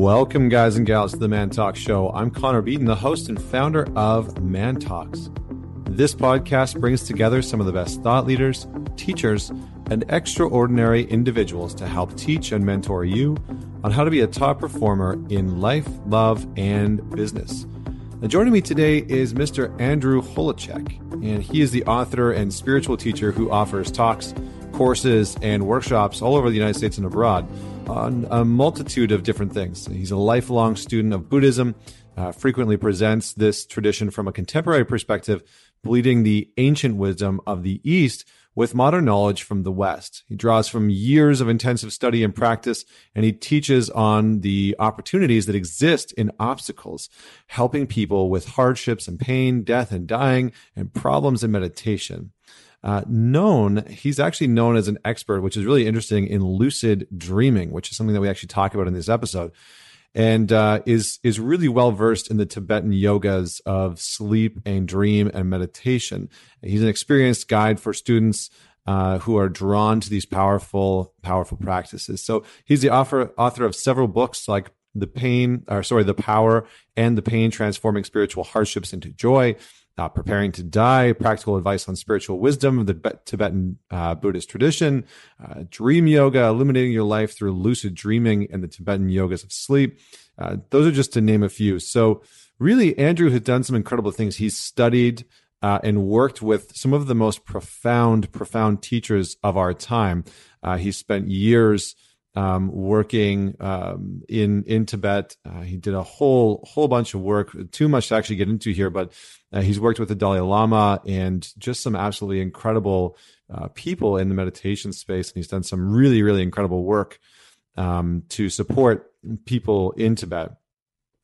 Welcome, guys and gals, to the Man Talk Show. I'm Connor Beaton, the host and founder of Man Talks. This podcast brings together some of the best thought leaders, teachers, and extraordinary individuals to help teach and mentor you on how to be a top performer in life, love, and business. Now, joining me today is Mr. Andrew Holecek, and he is the author and spiritual teacher who offers talks, courses, and workshops all over the United States and abroad on a multitude of different things. He's a lifelong student of Buddhism, uh, frequently presents this tradition from a contemporary perspective, bleeding the ancient wisdom of the East with modern knowledge from the West. He draws from years of intensive study and practice, and he teaches on the opportunities that exist in obstacles, helping people with hardships and pain, death and dying, and problems in meditation. Uh, known, he's actually known as an expert, which is really interesting in lucid dreaming, which is something that we actually talk about in this episode and uh, is is really well versed in the Tibetan yogas of sleep and dream and meditation. He's an experienced guide for students uh, who are drawn to these powerful powerful practices. So he's the author author of several books like the pain or sorry the power and the pain transforming spiritual hardships into joy uh, preparing to die, practical advice on spiritual wisdom of the Tibetan uh, Buddhist tradition, uh, dream yoga, illuminating your life through lucid dreaming, and the Tibetan yogas of sleep. Uh, those are just to name a few. So, really, Andrew has done some incredible things. He's studied uh, and worked with some of the most profound, profound teachers of our time. Uh, he spent years um, working um, in in Tibet. Uh, he did a whole whole bunch of work. Too much to actually get into here, but uh, he's worked with the Dalai Lama and just some absolutely incredible uh, people in the meditation space. And he's done some really really incredible work um, to support people in Tibet.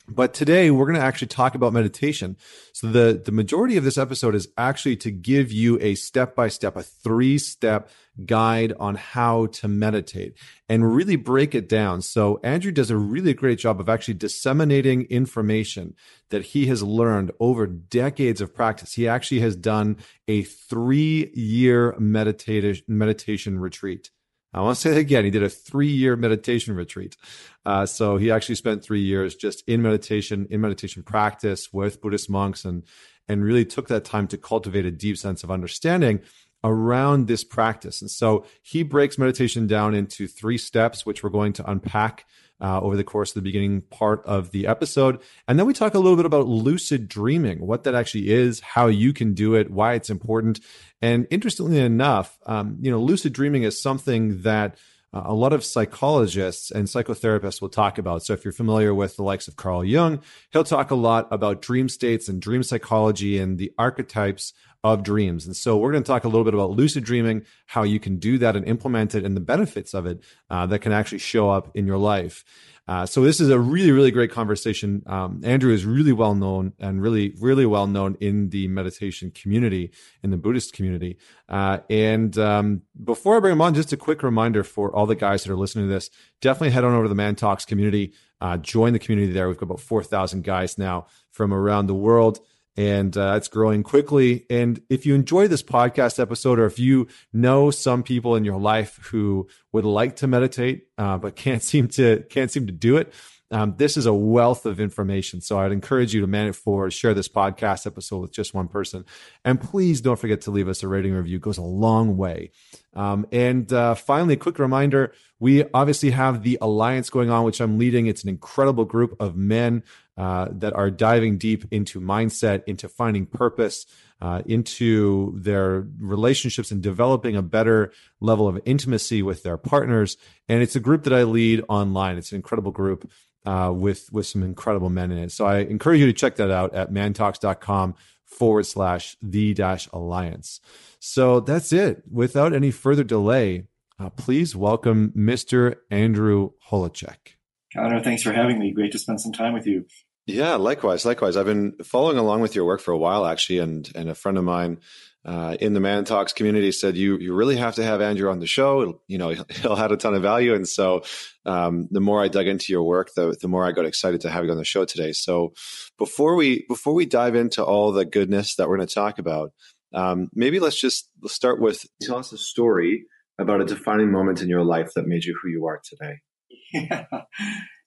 But today we're going to actually talk about meditation. So the, the majority of this episode is actually to give you a step by step, a three step guide on how to meditate and really break it down. So Andrew does a really great job of actually disseminating information that he has learned over decades of practice. He actually has done a three year meditation, meditation retreat. I want to say that again. He did a three year meditation retreat. Uh, so he actually spent three years just in meditation, in meditation practice with Buddhist monks and, and really took that time to cultivate a deep sense of understanding around this practice. And so he breaks meditation down into three steps, which we're going to unpack uh, over the course of the beginning part of the episode. And then we talk a little bit about lucid dreaming, what that actually is, how you can do it, why it's important. And interestingly enough, um, you know, lucid dreaming is something that uh, a lot of psychologists and psychotherapists will talk about. So if you're familiar with the likes of Carl Jung, he'll talk a lot about dream states and dream psychology and the archetypes of dreams. And so we're going to talk a little bit about lucid dreaming, how you can do that and implement it, and the benefits of it uh, that can actually show up in your life. Uh, so this is a really, really great conversation. Um, Andrew is really well known and really, really well known in the meditation community, in the Buddhist community. Uh, and um, before I bring him on, just a quick reminder for all the guys that are listening to this: definitely head on over to the Man Talks community, uh, join the community there. We've got about four thousand guys now from around the world and uh, it's growing quickly. And if you enjoy this podcast episode, or if you know some people in your life who would like to meditate uh, but can't seem to can't seem to do it, um, this is a wealth of information. So I'd encourage you to man it forward, share this podcast episode with just one person, and please don't forget to leave us a rating review. It goes a long way. Um, and uh, finally, a quick reminder: we obviously have the alliance going on, which I'm leading. It's an incredible group of men uh, that are diving deep into mindset, into finding purpose, uh, into their relationships and developing a better level of intimacy with their partners. And it's a group that I lead online. It's an incredible group uh, with with some incredible men in it. So I encourage you to check that out at mantalks.com forward slash the dash alliance. So that's it. Without any further delay, uh, please welcome Mr. Andrew Holecek. Connor, thanks for having me. Great to spend some time with you. Yeah, likewise, likewise. I've been following along with your work for a while, actually, and and a friend of mine uh, in the Man Talks community said you you really have to have Andrew on the show. It'll, you know, he'll add a ton of value, and so um, the more I dug into your work, the the more I got excited to have you on the show today. So before we before we dive into all the goodness that we're going to talk about, um, maybe let's just start with tell us a story about a defining moment in your life that made you who you are today. Yeah.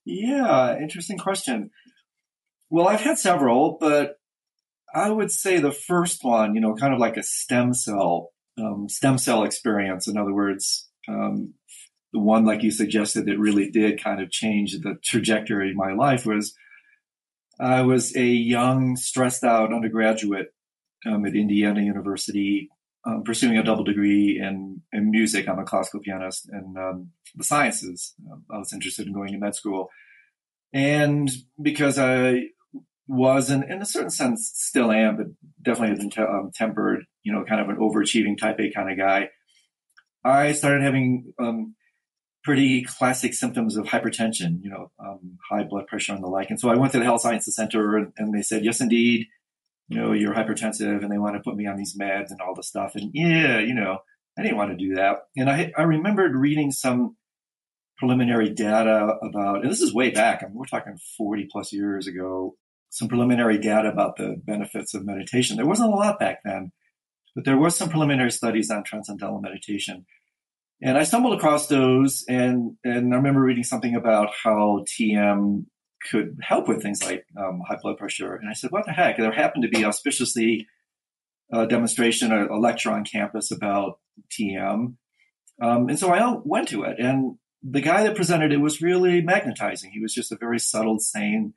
Yeah, interesting question. Well, I've had several, but I would say the first one, you know, kind of like a stem cell, um, stem cell experience. In other words, um, the one like you suggested that really did kind of change the trajectory of my life was I was a young, stressed out undergraduate um, at Indiana University, um, pursuing a double degree in, in music. I'm a classical pianist and um, the sciences. Um, I was interested in going to med school. And because I was, and in a certain sense, still am, but definitely have been te- um, tempered, you know, kind of an overachieving type A kind of guy, I started having um, pretty classic symptoms of hypertension, you know, um, high blood pressure and the like. And so I went to the Health Sciences Center and, and, they said, yes, indeed, you know, you're hypertensive and they want to put me on these meds and all the stuff. And yeah, you know, I didn't want to do that. And I, I remembered reading some preliminary data about, and this is way back, I mean, we're talking 40 plus years ago, some preliminary data about the benefits of meditation. There wasn't a lot back then, but there were some preliminary studies on transcendental meditation. And I stumbled across those and, and I remember reading something about how TM could help with things like um, high blood pressure. And I said, what the heck? And There happened to be auspiciously a demonstration, a, a lecture on campus about TM. Um, and so I went to it and the guy that presented it was really magnetizing. He was just a very subtle, sane,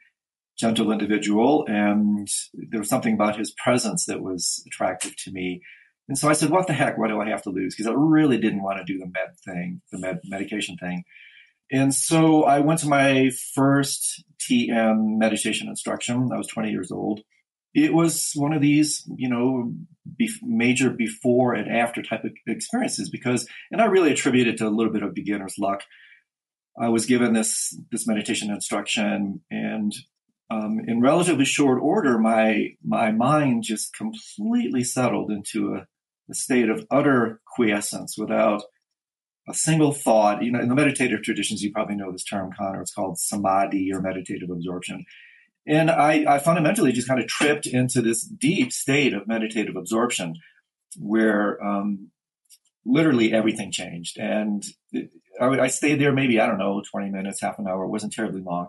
gentle individual. And there was something about his presence that was attractive to me. And so I said, what the heck? What do I have to lose? Because I really didn't want to do the med thing, the med medication thing. And so I went to my first TM meditation instruction. I was 20 years old. It was one of these, you know, be- major before and after type of experiences because, and I really attribute it to a little bit of beginner's luck. I was given this this meditation instruction, and um, in relatively short order, my my mind just completely settled into a a state of utter quiescence without a single thought. You know, in the meditative traditions, you probably know this term, Connor. It's called samadhi or meditative absorption. And I, I fundamentally just kind of tripped into this deep state of meditative absorption where um, literally everything changed. And it, I, I stayed there maybe, I don't know, 20 minutes, half an hour. It wasn't terribly long.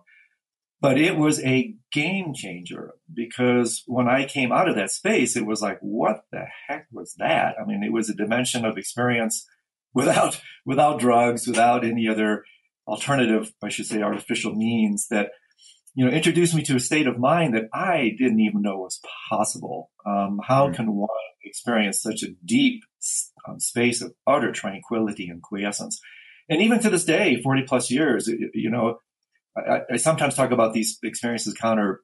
But it was a game changer because when I came out of that space, it was like, what the heck was that? I mean, it was a dimension of experience without, without drugs, without any other alternative, I should say, artificial means that, you know, introduced me to a state of mind that I didn't even know was possible. Um, how mm-hmm. can one experience such a deep um, space of utter tranquility and quiescence? And even to this day, 40 plus years, you know, I, I sometimes talk about these experiences, Connor,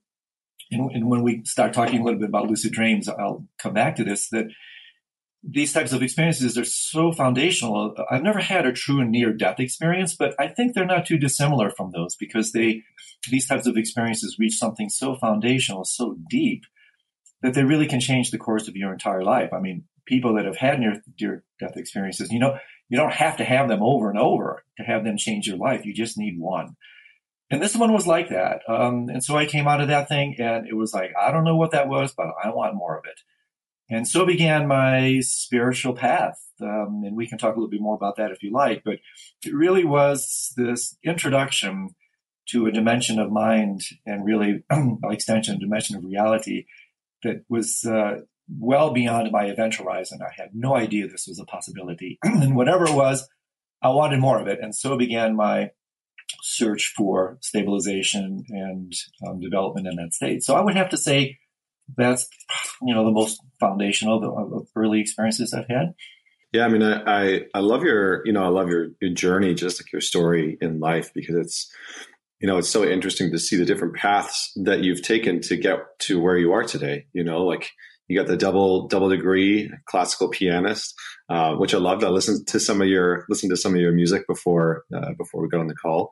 and, and, when we start talking a little bit about lucid dreams, I'll come back to this, that these types of experiences are so foundational. I've never had a true near death experience, but I think they're not too dissimilar from those because they, these types of experiences reach something so foundational, so deep that they really can change the course of your entire life. I mean, people that have had near, near death experiences, you know, you don't have to have them over and over to have them change your life. You just need one. And this one was like that. Um, and so I came out of that thing and it was like, I don't know what that was, but I want more of it. And so began my spiritual path. Um, and we can talk a little bit more about that if you like, but it really was this introduction to a dimension of mind and really by extension, dimension of reality that was uh, well beyond my event horizon. I had no idea this was a possibility. and whatever it was, I wanted more of it. And so began my search for stabilization and um, development in that state. So I would have to say that's you know the most foundational of, of early experiences I've had. Yeah, I mean, I, I, I love your you know I love your your journey, just like your story in life, because it's you know it's so interesting to see the different paths that you've taken to get to where you are today. You know, like you got the double double degree classical pianist, uh, which I loved. I listened to some of your listened to some of your music before uh, before we got on the call,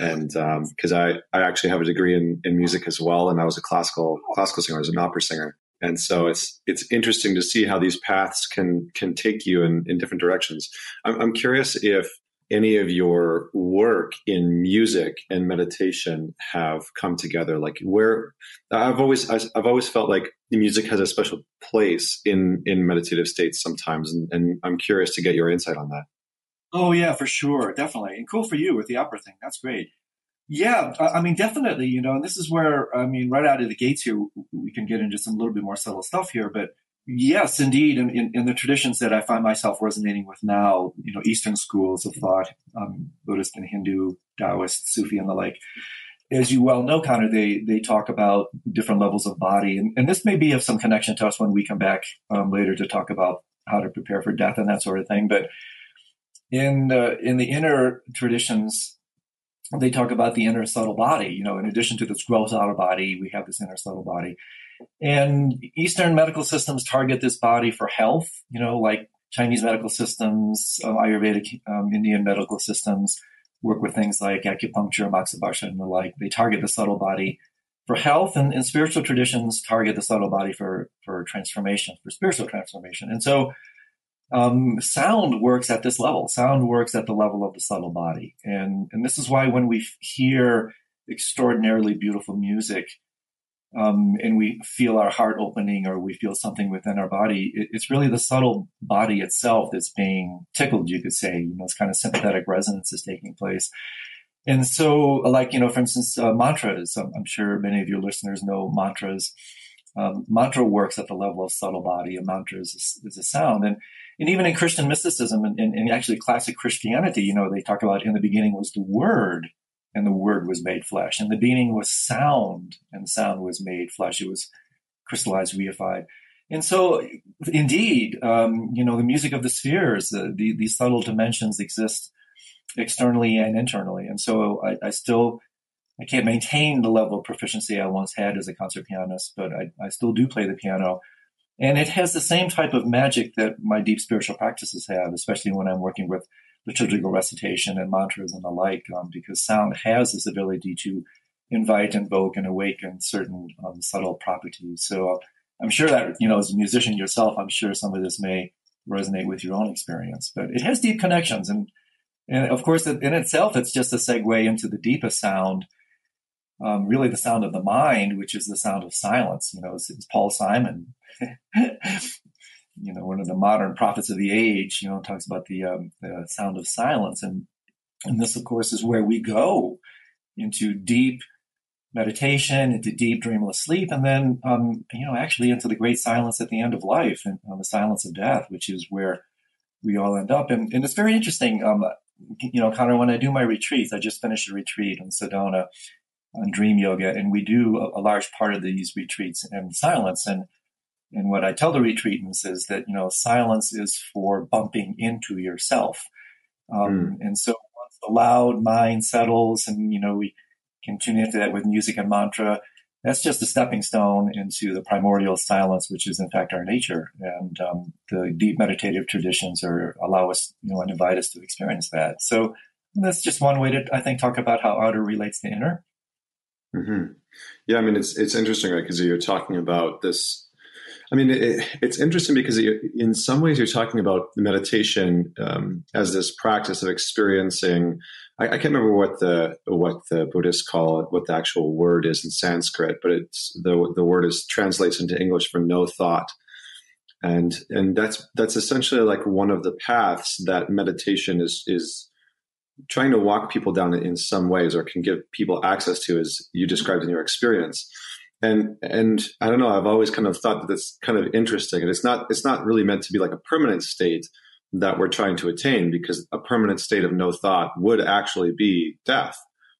and because um, I I actually have a degree in, in music as well, and I was a classical classical singer, I was an opera singer, and so it's it's interesting to see how these paths can can take you in, in different directions. I'm, I'm curious if any of your work in music and meditation have come together? Like where i've always i've always felt like music has a special place in in meditative states sometimes and, and i'm curious to get your insight on that. Oh yeah for sure. Definitely. And cool for you with the opera thing. That's great. Yeah, I mean, definitely, you know, and this is where, I mean, right out of the gates here, we can get into some little bit more subtle stuff here, but yes, indeed, in, in, in the traditions that I find myself resonating with now, you know, Eastern schools of thought, um, Buddhist and Hindu, Taoist, Sufi, and the like, as you well know, Connor, they, they talk about different levels of body, and, and this may be of some connection to us when we come back um, later to talk about how to prepare for death and that sort of thing, but in, uh, in the inner traditions, they talk about the inner subtle body. You know, in addition to this gross outer body, we have this inner subtle body. And Eastern medical systems target this body for health, you know, like Chinese medical systems, uh, Ayurvedic um, Indian medical systems work with things like acupuncture, moxibustion, and the like. They target the subtle body for health, and, and spiritual traditions target the subtle body for, for transformation, for spiritual transformation. And so um, sound works at this level. Sound works at the level of the subtle body. And, and this is why when we hear extraordinarily beautiful music, um, and we feel our heart opening or we feel something within our body, it, it's really the subtle body itself that's being tickled, you could say. You know, it's kind of sympathetic resonance is taking place. And so, like, you know, for instance, uh, mantras, I'm, I'm, sure many of your listeners know mantras. Um, mantra works at the level of subtle body. A mantra is a, is a sound. And and even in Christian mysticism and, and, and, actually classic Christianity, you know, they talk about in the beginning was the Word, and the Word was made flesh. and the beginning was sound, and sound was made flesh. It was crystallized, reified. And so, indeed, um, you know, the music of the spheres, the, the, these subtle dimensions exist externally and internally. And so, I, I, still, I can't maintain the level of proficiency I once had as a concert pianist, but I, I still do play the piano and it has the same type of magic that my deep spiritual practices have, especially when I'm working with liturgical recitation and mantras and the like, um, because sound has this ability to invite, invoke, and awaken certain um, subtle properties. So uh, I'm sure that, you know, as a musician yourself, I'm sure some of this may resonate with your own experience, but it has deep connections. And, and of course, in itself, it's just a segue into the deepest sound um, really the sound of the mind, which is the sound of silence. You know, it's, it's Paul Simon, you know, one of the modern prophets of the age, you know, talks about the, um, the sound of silence. And, and this, of course, is where we go into deep meditation, into deep dreamless sleep, and then, um, you know, actually into the great silence at the end of life and the silence of death, which is where we all end up. And, and it's very interesting. Um, you know, Connor, when I do my retreats, I just finished a retreat in Sedona on dream yoga, and we do a, a, large part of these retreats in silence. And and what I tell the retreatants is that you know silence is for bumping into yourself. Um, mm. And so once the loud mind settles, and you know we can tune into that with music and mantra. That's just a stepping stone into the primordial silence, which is in fact our nature. And um, the deep meditative traditions are allow us, you know, and invite us to experience that. So that's just one way to, I think, talk about how outer relates to inner. Mm-hmm. Yeah, I mean, it's it's interesting, right? Because you're talking about this. I mean, it, it's interesting because in some ways you're talking about meditation um, as this practice of experiencing. I, I, can't remember what the what the Buddhists call it, what the actual word is in Sanskrit, but it's the the word is translates into English for no thought, and and that's that's essentially like one of the paths that meditation is is trying to walk people down in some ways or can give people access to as you described in your experience and and i don't know i've always kind of thought that that's kind of interesting and it's not it's not really meant to be like a permanent state that we're trying to attain because a permanent state of no thought would actually be death.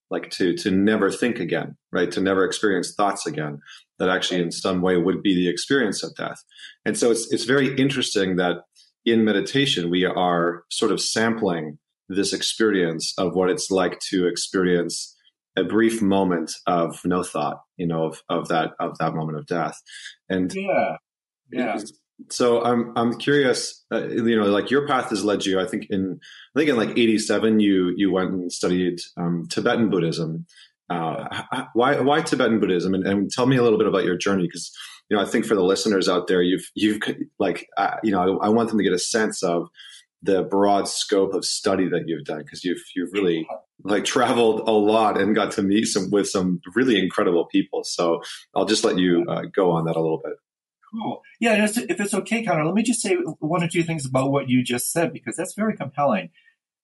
Like to to never think again right? To never experience thoughts again that actually in some way would be the experience of death. And so it's it's very interesting that in meditation we are sort of sampling this experience of what it's like to experience a brief moment of no thought, you know, of, of that of that moment of death. And yeah, yeah. So I'm I'm curious, uh, you know, like your path has led you. I think in I think in like '87, you you went and studied um, Tibetan Buddhism. Uh, why why Tibetan Buddhism? And, and, tell me a little bit about your journey, because you know I think for the listeners out there, you've you've like uh, you know I, I want them to get a sense of the broad scope of study that you've done because you've you've really like traveled a lot and got to meet some with some really incredible people. So I'll just let you uh, go on that a little bit. Cool. Yeah, if it's okay, Connor, let me just say one or two things about what you just said because that's very compelling.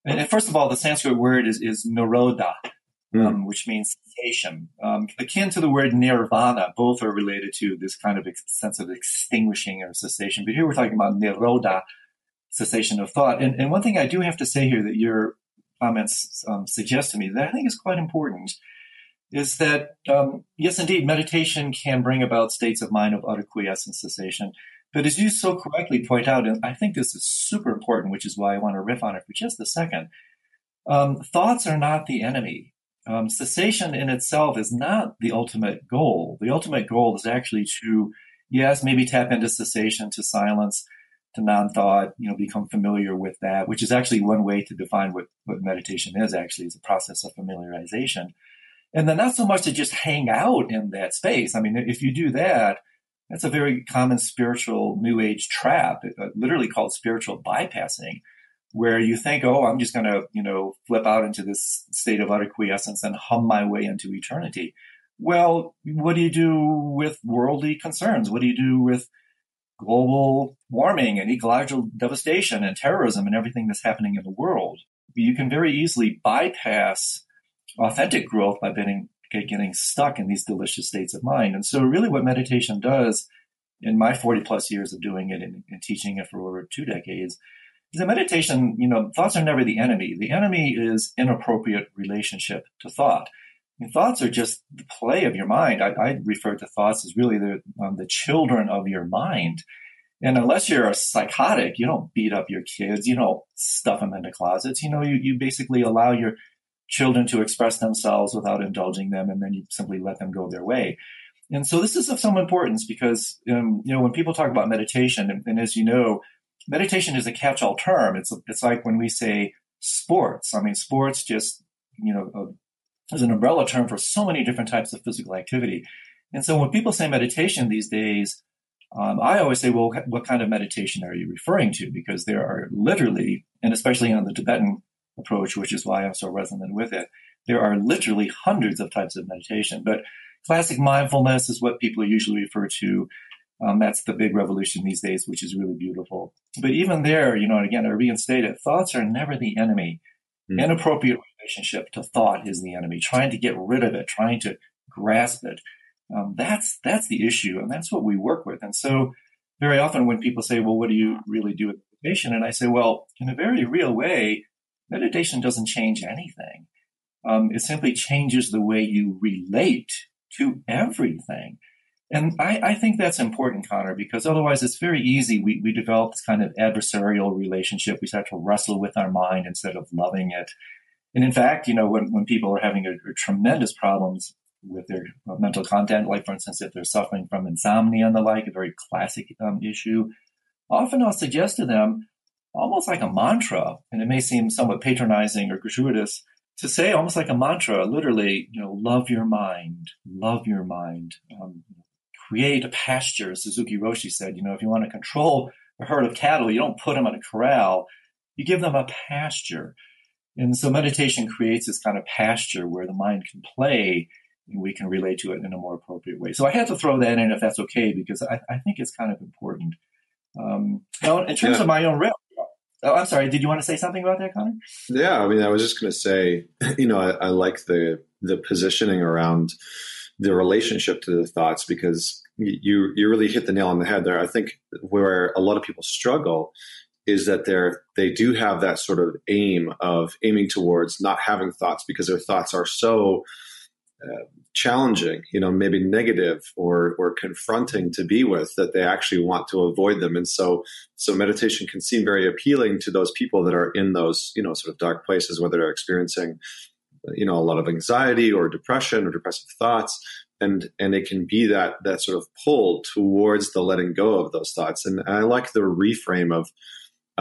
And first of all, the Sanskrit word is is nirodha, mm. um, which means cessation, um, akin to the word nirvana. Both are related to this kind of ex- sense of extinguishing or cessation. But here we're talking about nirodha, cessation of thought. And, and one thing I do have to say here that your comments um, suggest to me that I think is quite important is that, um, yes, indeed, meditation can bring about states of mind of utter quiescence cessation. But as you so correctly point out, and I think this is super important, which is why I want to riff on it for just a second. Um, thoughts are not the enemy. Um, cessation in itself is not the ultimate goal. The ultimate goal is actually to, yes, maybe tap into cessation, to silence, to non-thought, you know, become familiar with that, which is actually one way to define what, what meditation is actually, is a process of familiarization. And then not so much to just hang out in that space. I mean, if you do that, that's a very common spiritual new age trap, uh, literally called spiritual bypassing, where you think, oh, I'm just going to, you know, flip out into this state of utter quiescence and hum my way into eternity. Well, what do you do with worldly concerns? What do you do with global warming and ecological devastation and terrorism and everything that's happening in the world? You can very easily bypass authentic growth by getting, getting stuck in these delicious states of mind. And so, really, what meditation does in my 40 plus years of doing it and, and teaching it for over two decades is that meditation, you know, thoughts are never the enemy. The enemy is inappropriate relationship to thought. Mean, thoughts are just the play of your mind. I, I refer to thoughts as really the, um, the children of your mind. And unless you're a psychotic, you don't beat up your kids, you don't stuff them into closets. You know, you, you basically allow your children to express themselves without indulging them, and then you simply let them go their way. And so this is of some importance because, um, you know, when people talk about meditation, and, and, as you know, meditation is a catch-all term. It's, it's like when we say sports. I mean, sports just, you know, uh, is an umbrella term for so many different types of physical activity. And so when people say meditation these days, um, I always say, well, what kind of meditation are you referring to? Because there are literally, and especially in the Tibetan approach, which is why I'm so resonant with it. There are literally hundreds of types of meditation, but classic mindfulness is what people usually refer to. Um, that's the big revolution these days, which is really beautiful. But even there, you know, and again, I reinstate it, thoughts are never the enemy. Mm. Inappropriate relationship to thought is the enemy. Trying to get rid of it, trying to grasp it. Um, that's that's the issue, and that's what we work with. And so, very often when people say, "Well, what do you really do with meditation?" and I say, "Well, in a very real way, meditation doesn't change anything. Um, it simply changes the way you relate to everything. And I, I, think that's important, Connor, because otherwise it's very easy. We, we develop this kind of adversarial relationship. We start to wrestle with our mind instead of loving it. And in fact, you know, when, when people are having a, a tremendous problems with their uh, mental content, like for instance, if they're suffering from insomnia and the like, a very classic um, issue, often I'll suggest to them, almost like a mantra, and it may seem somewhat patronizing or gratuitous to say almost like a mantra, literally, you know, love your mind, love your mind, um, create a pasture. Suzuki Roshi said, you know, if you want to control a herd of cattle, you don't put them in a corral, you give them a pasture. And so meditation creates this kind of pasture where the mind can play and we can relate to it in a more appropriate way. So I had to throw that in if that's okay, because I, I think it's kind of important. Um, now, in terms yeah. of my own realm, Oh, I'm sorry. Did you want to say something about that, Connor? Yeah, I mean, I was just going to say, you know, I, I, like the the positioning around the relationship to the thoughts because you you really hit the nail on the head there. I think where a lot of people struggle is that they're they do have that sort of aim of aiming towards not having thoughts because their thoughts are so uh, challenging, you know, maybe negative or or confronting to be with that they actually want to avoid them. And so so meditation can seem very appealing to those people that are in those, you know, sort of dark places, whether they're experiencing, you know, a lot of anxiety or depression or depressive thoughts. And and it can be that that sort of pull towards the letting go of those thoughts. And, and I like the reframe of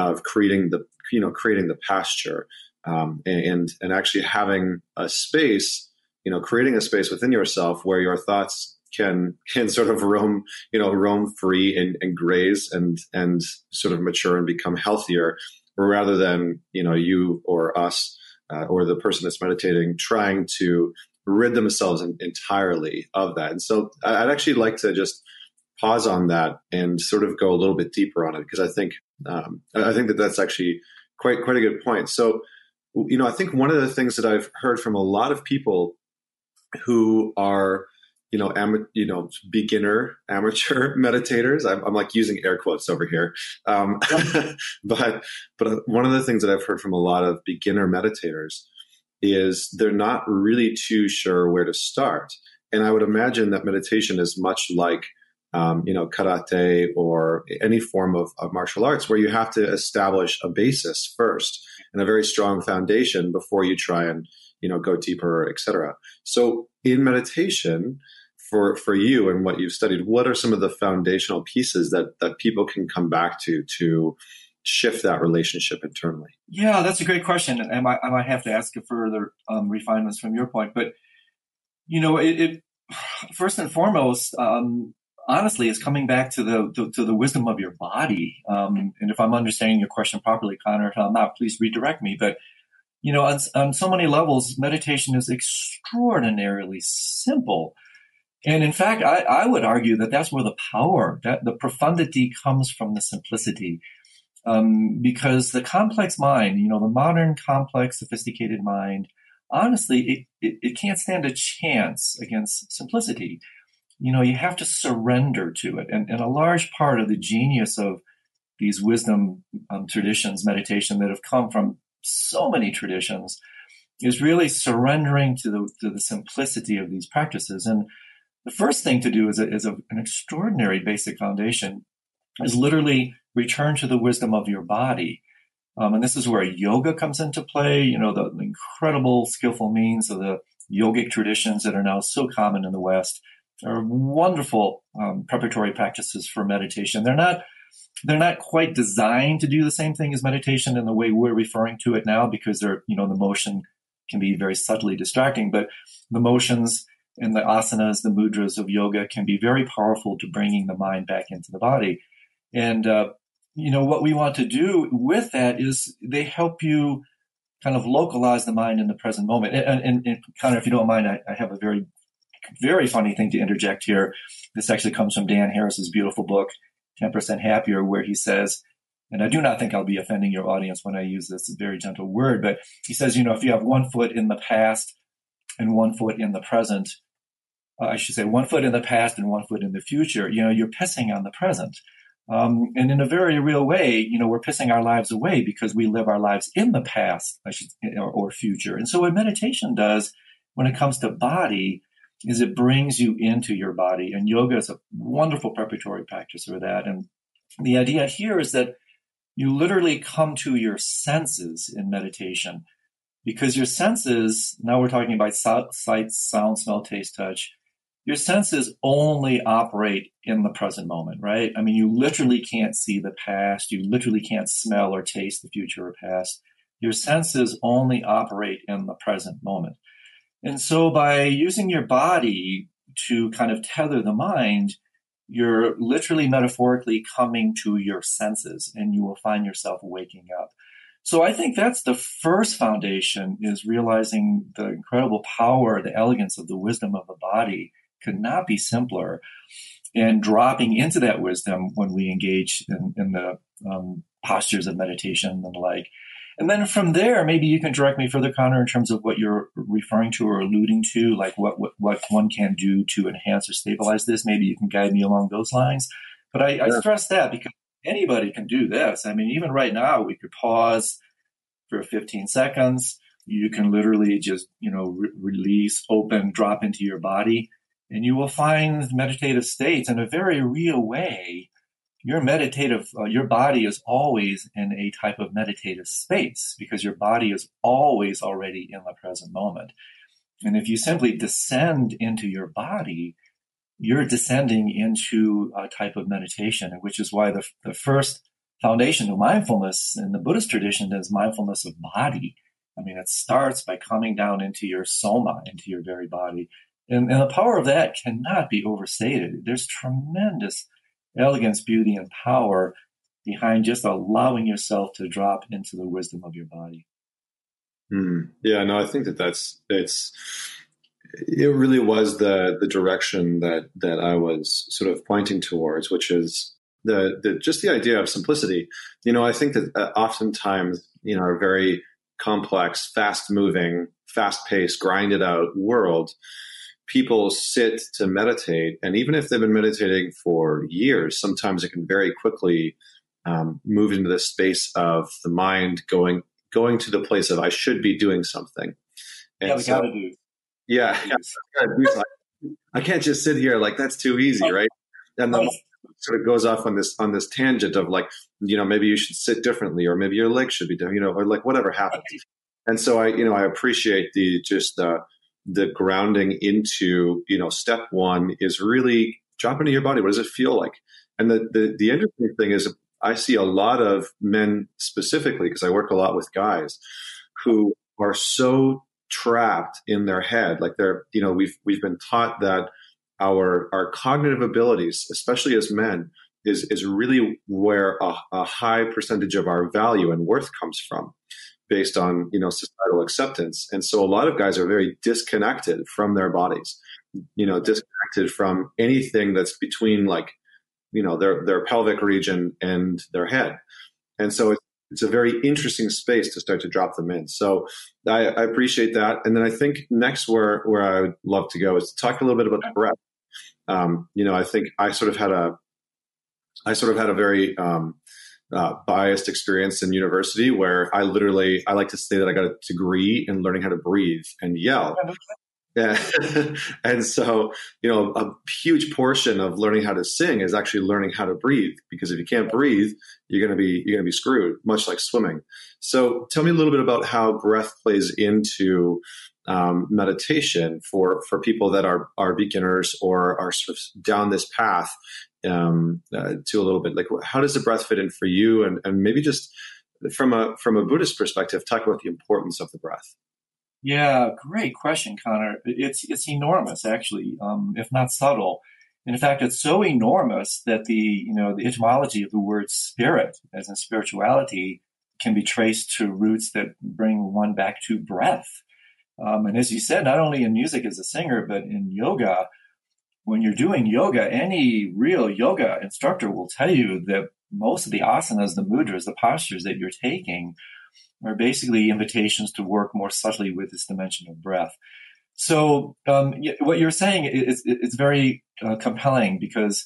of creating the you know creating the pasture um, and and actually having a space you know creating a space within yourself where your thoughts can can sort of roam you know roam free and, and graze and and sort of mature and become healthier rather than you know you or us uh, or the person that's meditating trying to rid themselves in, entirely of that. And so i'd actually like to just pause on that and sort of go a little bit deeper on it because i think um, i think that that's actually quite quite a good point so you know, I think one of the things that I've heard from a lot of people who are you know, am, you know, beginner amateur meditators. I'm, I'm, like using air quotes over here, um, but but one of the things that I've heard from a lot of beginner meditators is they're not really too sure where to start. And I would imagine that meditation is much like um, you know, karate or any form of, of, martial arts where you have to establish a basis first and a very strong foundation before you try and, you know, go deeper, etc. So in meditation, for, for you and what you've studied, what are some of the foundational pieces that, that people can come back to to shift that relationship internally? Yeah, that's a great question. And I might, I might have to ask a further um, refinements from your point. But, you know, it, it first and foremost, um, honestly, is coming back to the to, to the wisdom of your body. Um, and if I'm understanding your question properly, Connor, if I'm not, please redirect me. But you know, on, on so many levels, meditation is extraordinarily simple. And in fact, I, I would argue that that's where the power, that the profundity comes from the simplicity. Um, because the complex mind, you know, the modern, complex, sophisticated mind, honestly, it, it, it can't stand a chance against simplicity you know, you have to surrender to it. And, and a large part of the genius of these wisdom um, traditions, meditation that have come from so many traditions is really surrendering to the, to the simplicity of these practices. And the first thing to do is, a, is a, an extraordinary basic foundation is literally return to the wisdom of your body. Um, and this is where yoga comes into play, you know, the, the incredible skillful means of the yogic traditions that are now so common in the West are wonderful um, preparatory practices for meditation. They're not they're not quite designed to do the same thing as meditation in the way we're referring to it now because they're you know the motion can be very subtly distracting, but the motions and the asanas, the mudras of yoga can be very powerful to bringing the mind back into the body. And uh, you know what we want to do with that is they help you kind of localize the mind in the present moment. And, and, and Connor, if you don't mind, I, I have a very very funny thing to interject here. This actually comes from Dan Harris's beautiful book, 10% Happier, where he says, and I do not think I'll be offending your audience when I use this very gentle word, but he says, you know, if you have one foot in the past and one foot in the present, uh, I should say one foot in the past and one foot in the future, you know, you're pissing on the present. Um, and in a very real way, you know, we're pissing our lives away because we live our lives in the past, I should, or, or future. And so what meditation does when it comes to body is it brings you into your body. And yoga is a wonderful preparatory practice for that. And the idea here is that you literally come to your senses in meditation because your senses, now we're talking about sight, sound, smell, taste, touch. Your senses only operate in the present moment, right? I mean, you literally can't see the past. You literally can't smell or taste the future or past. Your senses only operate in the present moment. And so by using your body to kind of tether the mind, you're literally metaphorically coming to your senses and you will find yourself waking up. So I think that's the first foundation is realizing the incredible power, the elegance of the wisdom of the body could not be simpler. And dropping into that wisdom when we engage in, in the um, postures of meditation and the like and then from there, maybe you can direct me further, Connor, in terms of what you're referring to or alluding to, like what, what, what one can do to enhance or stabilize this. Maybe you can guide me along those lines. But I, I stress that because anybody can do this. I mean, even right now, we could pause for 15 seconds. You can literally just, you know, re- release, open, drop into your body, and you will find meditative states in a very real way your meditative, uh, your body is always in a type of meditative space because your body is always already in the present moment. And if you simply descend into your body, you're descending into a type of meditation, which is why the, the first foundation of mindfulness in the Buddhist tradition is mindfulness of body. I mean, it starts by coming down into your soma, into your very body. And, and the power of that cannot be overstated. There's tremendous elegance, beauty, and power behind just allowing yourself to drop into the wisdom of your body. Mm. Yeah, no, I think that that's it's it really was the the direction that that I was sort of pointing towards, which is the, the just the idea of simplicity. You know, I think that uh, oftentimes you know our very complex, fast moving, fast paced, grinded out world, people sit to meditate. And even if they've been meditating for years, sometimes it can very quickly um, move into the space of the mind going going to the place of I should be doing something. And yeah, we so, gotta do. Yeah, yeah I can't just sit here like that's too easy, right? And then sort of goes off on this on this tangent of like, you know, maybe you should sit differently, or maybe your legs should be different, you know, or like whatever happens. And so I, you know, I appreciate the just the the grounding into, you know, step one is really drop into your body. What does it feel like? And the the, the interesting thing is I see a lot of men specifically because I work a lot with guys who are so trapped in their head. Like they're, you know, we've we've been taught that our our cognitive abilities, especially as men, is is really where a, a high percentage of our value and worth comes from, based on you know societal acceptance. And so a lot of guys are very disconnected from their bodies, you know, disconnected from anything that's between like you know their their pelvic region and their head. And so it's it's a very interesting space to start to drop them in. So I, I, appreciate that. And then I think next where where I would love to go is to talk a little bit about the breath. Um, you know, I think I sort of had a I sort of had a very um, uh, biased experience in university where I literally I like to say that I got a degree in learning how to breathe and yell. Yeah. and so, you know, a huge portion of learning how to sing is actually learning how to breathe because if you can't breathe, you're going to be you're going to be screwed, much like swimming. So, tell me a little bit about how breath plays into um, meditation for for people that are are beginners or are sort of down this path um, uh, to a little bit. Like, how does the breath fit in for you? And and maybe just from a from a Buddhist perspective, talk about the importance of the breath. Yeah, great question, Connor. It's it's enormous, actually, um, if not subtle. in fact, it's so enormous that the you know the etymology of the word spirit, as in spirituality, can be traced to roots that bring one back to breath. Um, and as you said, not only in music as a singer, but in yoga, when you're doing yoga, any real yoga instructor will tell you that most of the asanas, the mudras, the postures that you're taking are basically invitations to work more subtly with this dimension of breath. So um, what you're saying is it's very uh, compelling because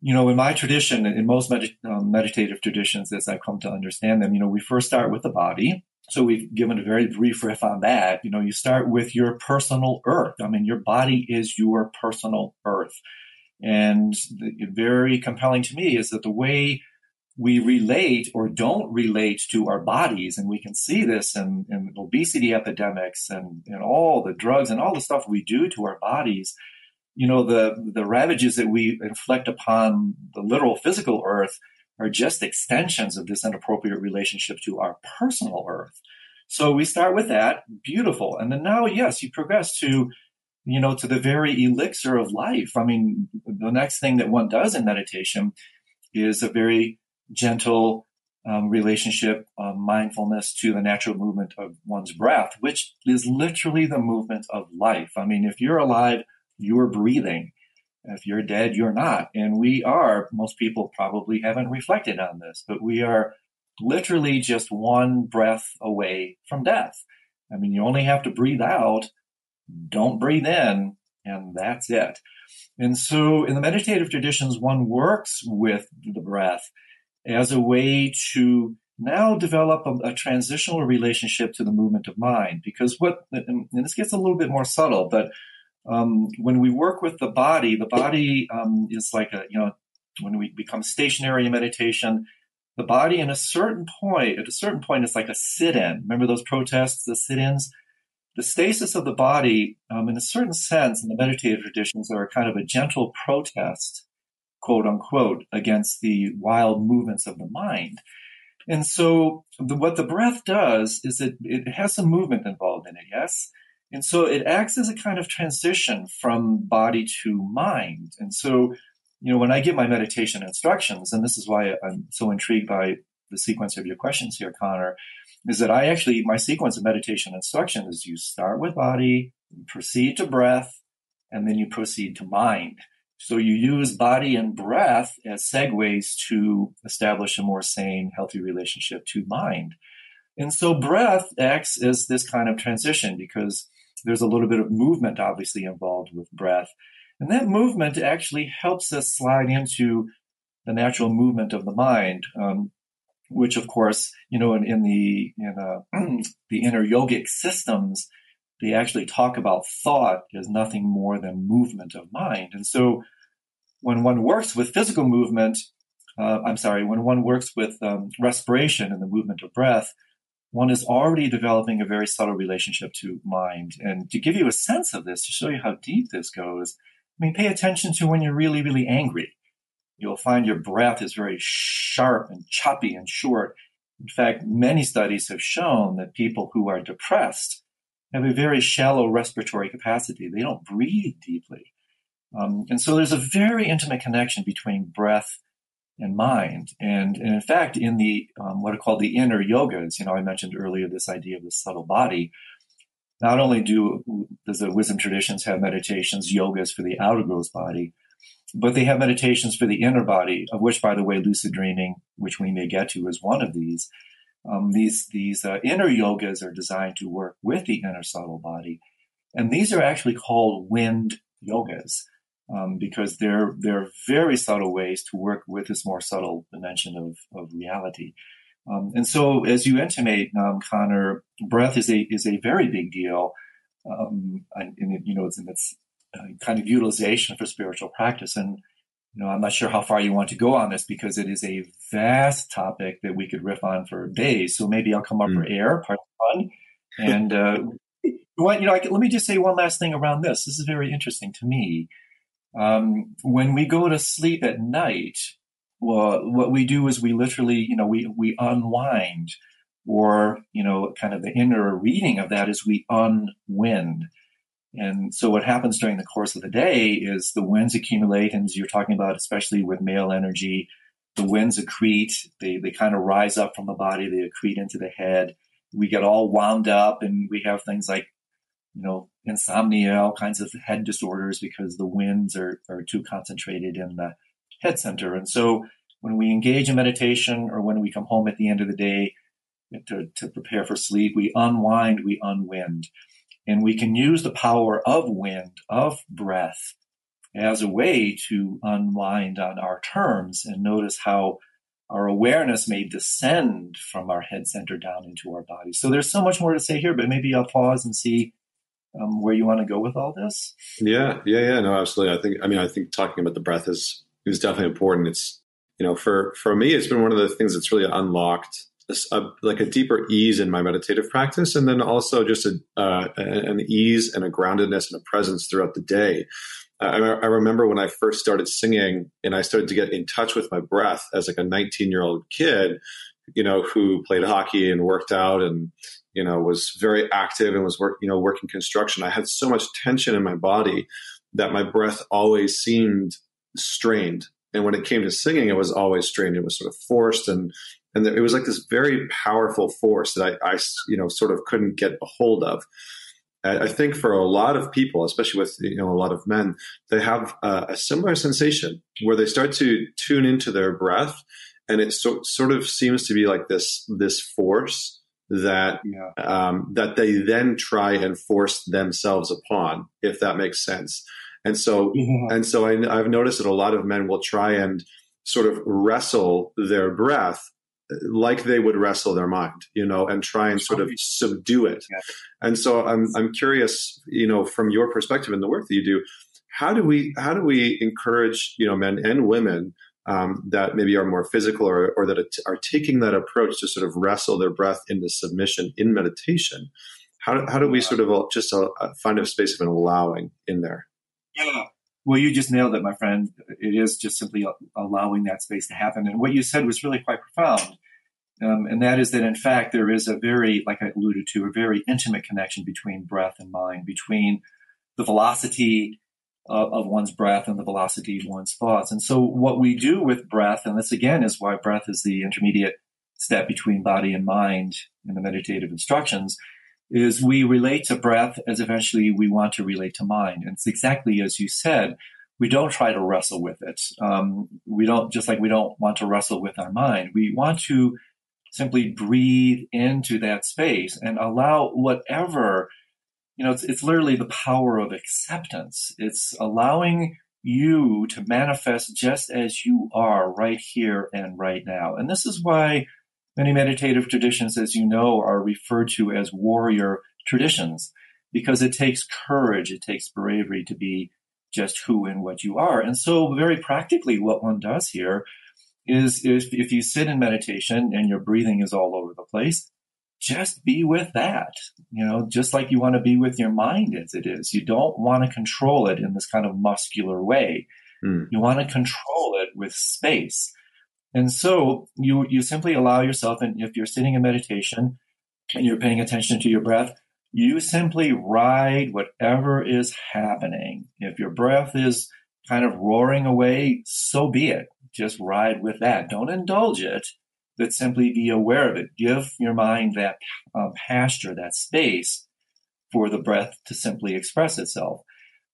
you know in my tradition, in most med- um, meditative traditions, as I've come to understand them, you know we first start with the body. So we've given a very brief riff on that. You know, you start with your personal earth. I mean, your body is your personal earth. And the, very compelling to me is that the way we relate or don't relate to our bodies. And we can see this in, in obesity epidemics and, and all the drugs and all the stuff we do to our bodies. You know, the, the ravages that we inflict upon the literal physical earth are just extensions of this inappropriate relationship to our personal earth. So we start with that, beautiful. And then now, yes, you progress to, you know, to the very elixir of life. I mean, the next thing that one does in meditation is a very gentle um, relationship, um, mindfulness to the natural movement of one's breath, which is literally the movement of life. I mean, if you're alive, you're breathing. If you're dead, you're not. And we are, most people probably haven't reflected on this, but we are literally just one breath away from death. I mean, you only have to breathe out, don't breathe in, and that's it. And so in the meditative traditions, one works with the breath as a way to now develop a, a, transitional relationship to the movement of mind. Because what, and this gets a little bit more subtle, but um, when we work with the body, the body um, is like a, you know, when we become stationary in meditation, the body in a certain point, at a certain point, it's like a sit in. Remember those protests, the sit ins? The stasis of the body, um, in a certain sense, in the meditative traditions, are kind of a gentle protest quote unquote, against the wild movements of the mind. And so the, what the breath does is it, it has some movement involved in it, yes? And so it acts as a kind of transition from body to mind. And so, you know, when I give my meditation instructions, and this is why I'm so intrigued by the sequence of your questions here, Connor, is that I actually, my sequence of meditation instruction is you start with body, proceed to breath, and then you proceed to mind. So you use body and breath as segues to establish a more sane, healthy relationship to mind. And so breath acts as this kind of transition because there's a little bit of movement obviously involved with breath. And that movement actually helps us slide into the natural movement of the mind, um, which of course, you know, in, in the, in uh, the inner yogic systems, they actually talk about thought as nothing more than movement of mind. And so when one works with physical movement, uh, I'm sorry, when one works with um, respiration and the movement of breath, one is already developing a very subtle relationship to mind. And to give you a sense of this, to show you how deep this goes, I mean, pay attention to when you're really, really angry. You'll find your breath is very sharp and choppy and short. In fact, many studies have shown that people who are depressed have a very shallow respiratory capacity. They don't breathe deeply. Um, and so there's a very intimate connection between breath and mind. And, and in fact, in the um, what are called the inner yogas, you know, I mentioned earlier this idea of the subtle body. Not only do does the wisdom traditions have meditations, yogas for the outer gross body, but they have meditations for the inner body, of which, by the way, lucid dreaming, which we may get to, is one of these. Um, these these uh, inner yogas are designed to work with the inner subtle body, and these are actually called wind yogas um, because they're they're very subtle ways to work with this more subtle dimension of of reality. Um, and so, as you intimate, um, Connor, breath is a is a very big deal, um, and, and, you know, it's in its uh, kind of utilization for spiritual practice. And you know, I'm not sure how far you want to go on this because it is a vast topic that we could riff on for days. So maybe I'll come up mm. for air, part one, and uh, you know, I, let me just say one last thing around this. This is very interesting to me. Um, when we go to sleep at night, well, what we do is we literally, you know, we, we unwind or, you know, kind of the inner reading of that is we unwind. And so what happens during the course of the day is the winds accumulate, and as you're talking about, especially with male energy, the winds accrete, they, they kind of rise up from the body, they accrete into the head. We get all wound up and we have things like you know, insomnia, all kinds of head disorders because the winds are, are too concentrated in the head center. And so when we engage in meditation or when we come home at the end of the day to, to prepare for sleep, we unwind, we unwind. And we can use the power of wind, of breath, as a way to unwind on our terms and notice how our awareness may descend from our head center down into our body. So there's so much more to say here, but maybe I'll pause and see um, where you want to go with all this? Yeah, yeah, yeah. No, absolutely. I think. I mean, I think talking about the breath is is definitely important. It's you know, for for me, it's been one of the things that's really unlocked a, like a deeper ease in my meditative practice, and then also just a, uh, an ease and a groundedness and a presence throughout the day. I, I, remember when I first started singing, and I started to get in touch with my breath as like a 19 year old kid, you know, who played hockey and worked out and you know, was very active and was work, you know, working construction. I had so much tension in my body that my breath always seemed strained. And when it came to singing, it was always strained. It was sort of forced and and it was like this very powerful force that I, I you know, sort of couldn't get a hold of. I think for a lot of people, especially with you know a lot of men, they have a, a similar sensation where they start to tune into their breath, and it so, sort of seems to be like this this force that yeah. um, that they then try and force themselves upon, if that makes sense. And so, yeah. and so I, I've noticed that a lot of men will try and sort of wrestle their breath like they would wrestle their mind, you know, and try and sort of subdue it. Yeah. And so I'm I'm curious, you know, from your perspective in the work that you do, how do we how do we encourage, you know, men and women um, that maybe are more physical or, or that are taking that approach to sort of wrestle their breath into submission in meditation. How do, how do we sort of uh, just uh, find a space of an allowing in there? Yeah. Well, you just nailed it, my friend. It is just simply allowing that space to happen. And what you said was really quite profound. Um, and that is that, in fact, there is a very, like I alluded to, a very intimate connection between breath and mind, between the velocity of, of one's breath and the velocity of one's thoughts. And so what we do with breath, and this again is why breath is the intermediate step between body and mind in the meditative instructions, is we relate to breath as eventually we want to relate to mind. And it's exactly as you said. We don't try to wrestle with it. Um, we don't, just like we don't want to wrestle with our mind. We want to simply breathe into that space and allow whatever, you know, it's, it's literally the power of acceptance. It's allowing you to manifest just as you are right here and right now. And this is why many meditative traditions, as you know, are referred to as warrior traditions, because it takes courage, it takes bravery to be just who and what you are. And so, very practically, what one does here is if, if you sit in meditation and your breathing is all over the place, just be with that. You know, just like you want to be with your mind as it is. You don't want to control it in this kind of muscular way. Mm. You want to control it with space. And so you you simply allow yourself, and if you're sitting in meditation and you're paying attention to your breath, you simply ride whatever is happening. If your breath is kind of roaring away, so be it. Just ride with that. Don't indulge it, but simply be aware of it. Give your mind that uh, pasture, that space for the breath to simply express itself.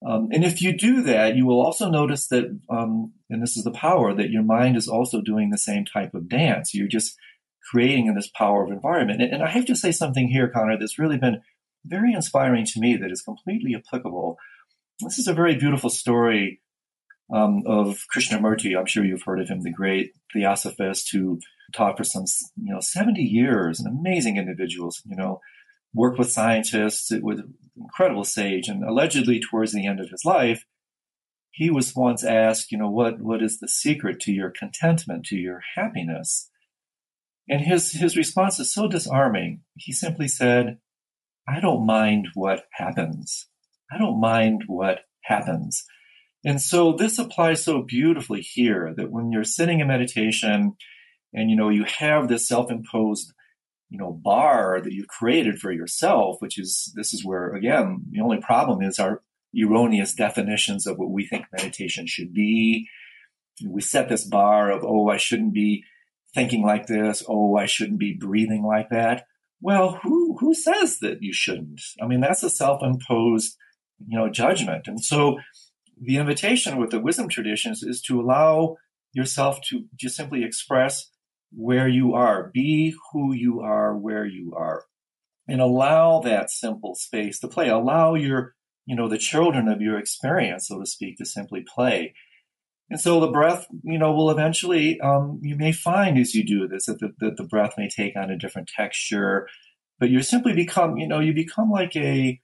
Um, and if you do that, you will also notice that, um, and this is the power, that your mind is also doing the same type of dance. You're just creating in this power of environment. And, and I have to say something here, Connor, that's really been very inspiring to me that is completely applicable. This is a very beautiful story um, of Krishnamurti. I'm sure you've heard of him, the great theosophist who taught for some, you know, 70 years, an amazing individuals, you know, worked with scientists, with incredible sage, and allegedly towards the end of his life, he was once asked, you know, what, what is the secret to your contentment, to your happiness? And his, his response is so disarming. He simply said, I don't mind what happens. I don't mind what happens. And so this applies so beautifully here that when you're sitting in meditation and you know you have this self-imposed you know bar that you've created for yourself which is this is where again the only problem is our erroneous definitions of what we think meditation should be. We set this bar of oh i shouldn't be thinking like this. Oh i shouldn't be breathing like that. Well who who says that you shouldn't? I mean that's a self-imposed you know judgment. And so the invitation with the wisdom traditions is to allow yourself to just simply express where you are, be who you are where you are, and allow that simple space to play. Allow your, you know, the children of your experience, so to speak, to simply play. And so the breath, you know, will eventually, um, you may find as you do this that the, that the breath may take on a different texture, but you simply become, you know, you become like a,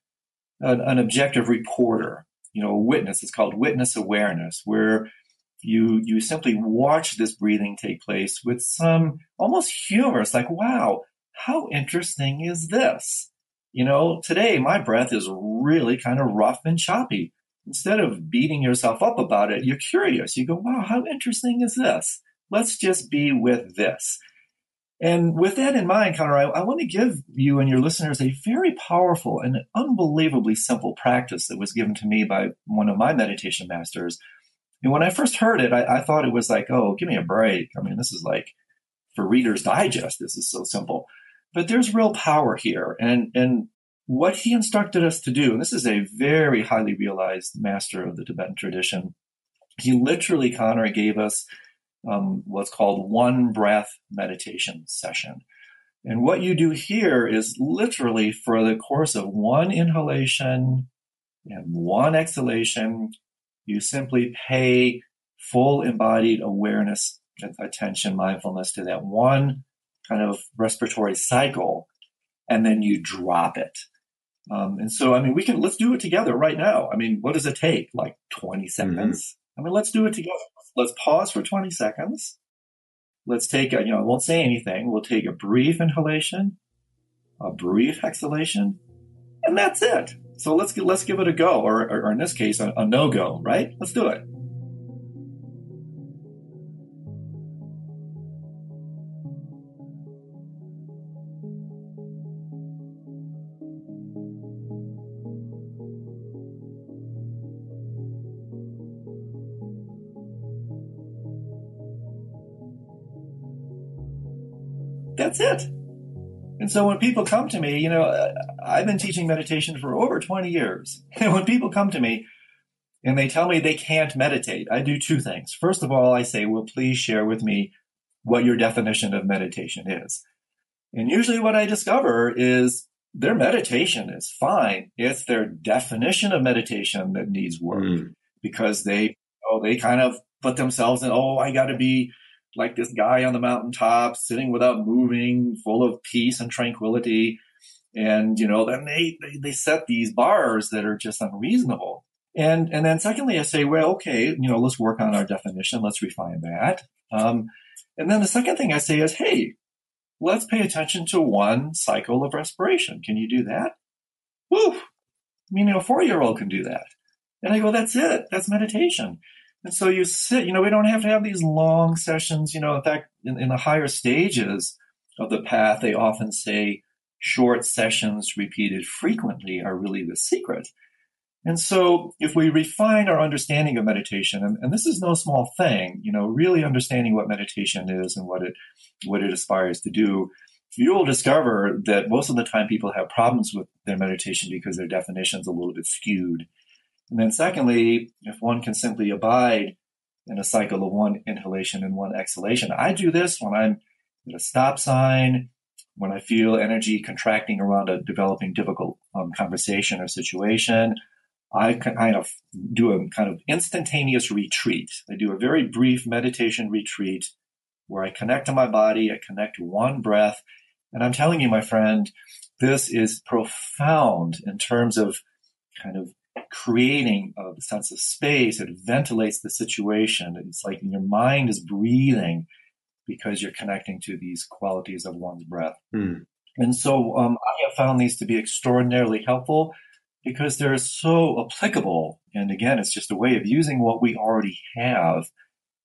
an, an objective reporter you know, a witness. It's called witness awareness, where you you simply watch this breathing take place with some almost humor. It's like, wow, how interesting is this? You know, today my breath is really kind of rough and choppy. Instead of beating yourself up about it, you're curious. You go, wow, how interesting is this? Let's just be with this. And with that in mind, Connor, I, I, want to give you and your listeners a very powerful and unbelievably simple practice that was given to me by one of my meditation masters. And when I first heard it, I, I thought it was like, oh, give me a break. I mean, this is like for Reader's Digest. This is so simple. But there's real power here. And, and what he instructed us to do, and this is a very highly realized master of the Tibetan tradition, he literally, Connor, gave us um, what's called one breath meditation session. And what you do here is literally for the course of one inhalation and one exhalation, you simply pay full embodied awareness, attention, mindfulness to that one kind of respiratory cycle, and then you drop it. Um, and so, I mean, we can, let's do it together right now. I mean, what does it take? Like 20 mm-hmm. seconds? Mm-hmm. I mean, let's do it together let's pause for 20 seconds. Let's take a, you know, I won't say anything. We'll take a brief inhalation, a brief exhalation, and that's it. So let's let's give it a go, or, or, or in this case, a, a no go, right? Let's do it. That's it. And so when people come to me, you know, I've been teaching meditation for over 20 years. And when people come to me and they tell me they can't meditate, I do two things. First of all, I say, well, please share with me what your definition of meditation is. And usually what I discover is their meditation is fine. It's their definition of meditation that needs work mm. because they, oh, they kind of put themselves in, oh, I got to be like this guy on the mountaintop, sitting without moving, full of peace and tranquility. And, you know, then they, they, they set these bars that are just unreasonable. And, and then secondly, I say, well, okay, you know, let's work on our definition. Let's refine that. Um, and then the second thing I say is, hey, let's pay attention to one cycle of respiration. Can you do that? Woo! I mean, a four year old can do that. And I go, that's it. That's meditation. And so you sit, you know, we don't have to have these long sessions. You know, in fact, in, in the higher stages of the path, they often say short sessions repeated frequently are really the secret. And so if we refine our understanding of meditation, and, and, this is no small thing, you know, really understanding what meditation is and what it what it aspires to do, you will discover that most of the time people have problems with their meditation because their definition is a little bit skewed. And then secondly, if one can simply abide in a cycle of one inhalation and one exhalation, I do this when I'm at a stop sign, when I feel energy contracting around a developing difficult um, conversation or situation. I kind of do a kind of instantaneous retreat. I do a very brief meditation retreat where I connect to my body, I connect to one breath. And I'm telling you, my friend, this is profound in terms of kind of creating a sense of space. It ventilates the situation. It's like your mind is breathing because you're connecting to these qualities of one's breath. Mm. And so um, I have found these to be extraordinarily helpful because they're so applicable. And again, it's just a way of using what we already have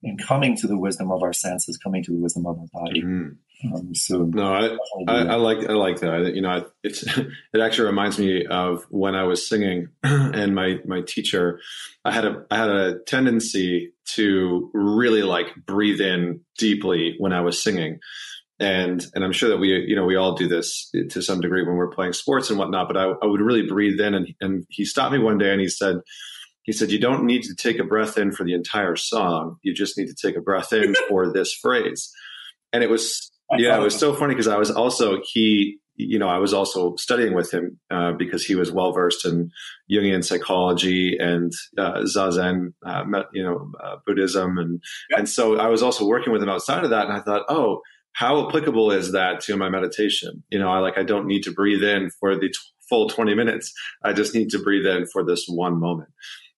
and coming to the wisdom of our senses, coming to the wisdom of our body. Mm. Um, so no, I, I, I, like I like that. You know, it's it actually reminds me of when I was singing, and my my teacher, I had a I had a tendency to really like breathe in deeply when I was singing, and and I'm sure that we you know we all do this to some degree when we're playing sports and whatnot. But I, I would really breathe in, and and he stopped me one day and he said he said, You don't need to take a breath in for the entire song. You just need to take a breath in for this phrase. And it was, yeah, it was so funny because I was also, he, you know, I was also studying with him uh, because he was well versed in Jungian psychology and uh, Zazen, uh, you know, uh, Buddhism, and yep. and so I was also working with him outside of that, and I thought, oh, how applicable is that to my meditation? You know, I like I don't need to breathe in for the t- full twenty minutes. I just need to breathe in for this one moment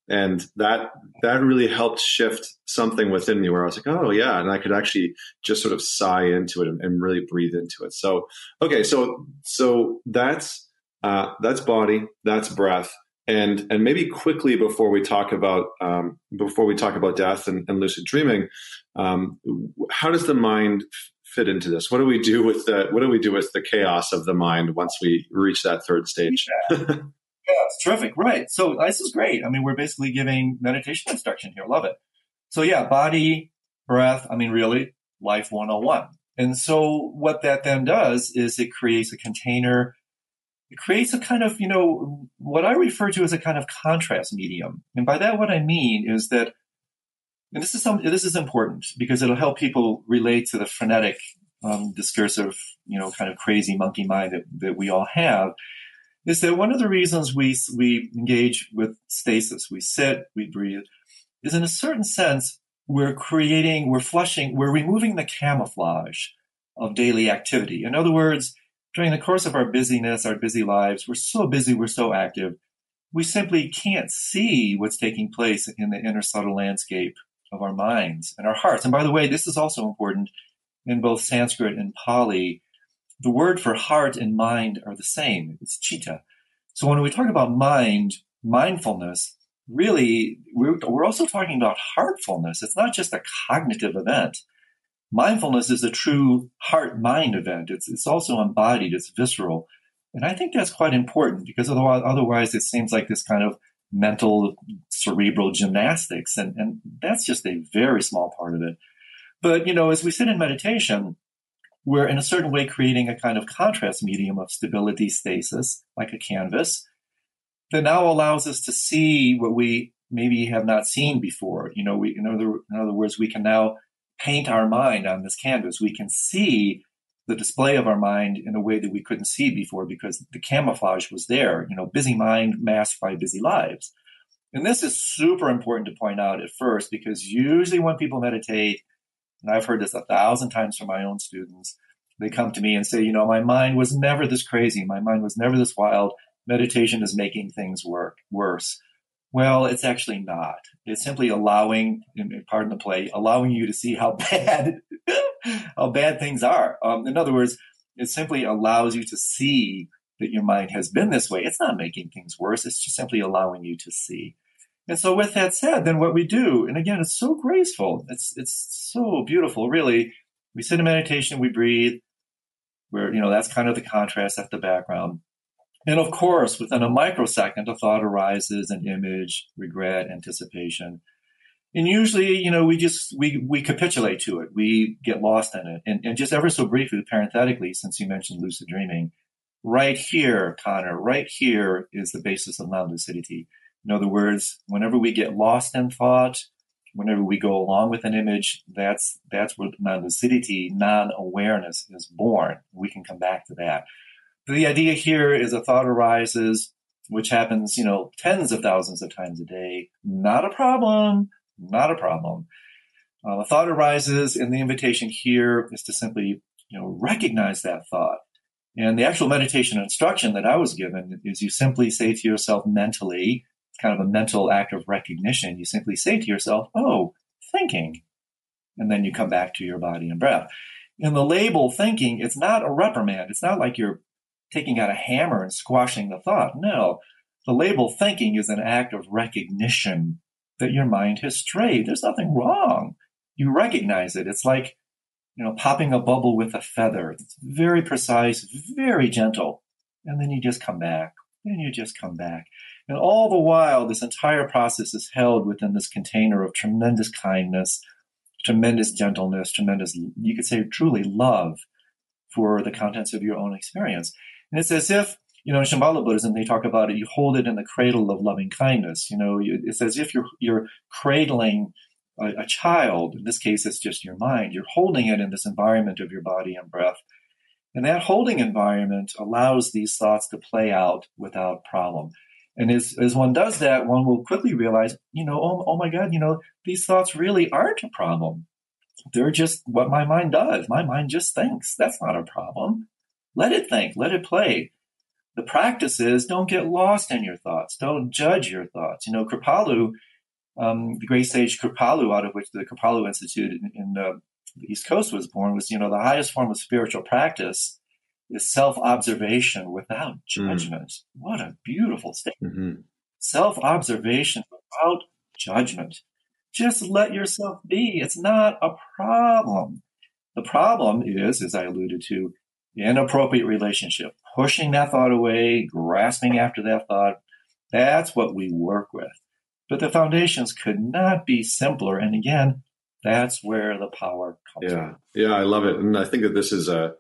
and that that really helped shift something within me where I was like, oh yeah, and I could actually just sort of sigh into it and, and really breathe into it. So okay, so so that's uh, that's body, that's breath, and and maybe quickly before we talk about um, before we talk about death and, and lucid dreaming, um, how does the mind fit into this? What do we do with the what do we do with the chaos of the mind once we reach that third stage? Yeah. It's terrific. Right. So this is great. I mean, we're basically giving meditation instruction here. Love it. So yeah, body, breath. I mean, really, life 101. And so what that then does is it creates a container. It creates a kind of, you know, what I refer to as a kind of contrast medium. And by that, what I mean is that, and this is some, this is important because it'll help people relate to the frenetic, um, discursive, you know, kind of crazy monkey mind that, that we all have is that one of the reasons we, we engage with stasis, we sit, we breathe, is in a certain sense, we're creating, we're flushing, we're removing the camouflage of daily activity. In other words, during the course of our busyness, our busy lives, we're so busy, we're so active, we simply can't see what's taking place in the inner subtle landscape of our minds and our hearts. And by the way, this is also important in both Sanskrit and Pali the word for heart and mind are the same. It's chitta. So when we talk about mind, mindfulness, really, we're, we're also talking about heartfulness. It's not just a cognitive event. Mindfulness is a true heart mind event. It's, it's also embodied. It's visceral. And I think that's quite important because otherwise, otherwise it seems like this kind of mental cerebral gymnastics. And, and that's just a very small part of it. But, you know, as we sit in meditation, we're in a certain way creating a kind of contrast medium of stability stasis, like a canvas, that now allows us to see what we maybe have not seen before. You know, we, in other, in other words, we can now paint our mind on this canvas. We can see the display of our mind in a way that we couldn't see before because the camouflage was there, you know, busy mind masked by busy lives. And this is super important to point out at first because usually when people meditate, and I've heard this a thousand times from my own students, they come to me and say, you know, my mind was never this crazy. My mind was never this wild. Meditation is making things work worse. Well, it's actually not. It's simply allowing, pardon the play, allowing you to see how bad, how bad things are. Um, in other words, it simply allows you to see that your mind has been this way. It's not making things worse. It's just simply allowing you to see. And so with that said, then what we do, and again, it's so graceful. It's, it's so beautiful, really. We sit in meditation, we breathe, where, you know, that's kind of the contrast, at the background. And of course, within a microsecond, a thought arises, an image, regret, anticipation. And usually, you know, we just, we, we capitulate to it. We get lost in it. And, and just ever so briefly, parenthetically, since you mentioned lucid dreaming, right here, Connor, right here is the basis of non-lucidity. In other words, whenever we get lost in thought, whenever we go along with an image, that's, that's where non-lucidity, non-awareness is born. We can come back to that the idea here is a thought arises, which happens, you know, tens of thousands of times a day. Not a problem. Not a problem. Uh, a thought arises, and the invitation here is to simply, you know, recognize that thought. And the actual meditation instruction that I was given is you simply say to yourself mentally, kind of a mental act of recognition. You simply say to yourself, oh, thinking. And then you come back to your body and breath. In the label thinking, it's not a reprimand. It's not like you're taking out a hammer and squashing the thought. No, the label thinking is an act of recognition that your mind has strayed. There's nothing wrong. You recognize it. It's like, you know, popping a bubble with a feather. It's very precise, very gentle. And then you just come back. And you just come back. And all the while, this entire process is held within this container of tremendous kindness, tremendous gentleness, tremendous, you could say truly love for the contents of your own experience. And it's as if, you know, in Shambhala Buddhism, they talk about it, you hold it in the cradle of loving kindness. You know, it's as if you're, you're cradling a, a child. In this case, it's just your mind. You're holding it in this environment of your body and breath. And that holding environment allows these thoughts to play out without problem. And as, as one does that, one will quickly realize, you know, oh, oh my God, you know, these thoughts really aren't a problem. They're just what my mind does. My mind just thinks. That's not a problem. Let it think, let it play. The practice is don't get lost in your thoughts. Don't judge your thoughts. You know, Kripalu, um, the great sage Kripalu, out of which the Kripalu Institute in, in the East Coast was born, was, you know, the highest form of spiritual practice is self-observation without mm. judgment. Mm. What a beautiful statement. Mm-hmm. Self-observation without judgment. Just let yourself be. It's not a problem. The problem is, as I alluded to, inappropriate relationship, pushing that thought away, grasping after that thought. That's what we work with. But the foundations could not be simpler. And again, that's where the power comes yeah. from. Yeah, I love it. And I think that this is a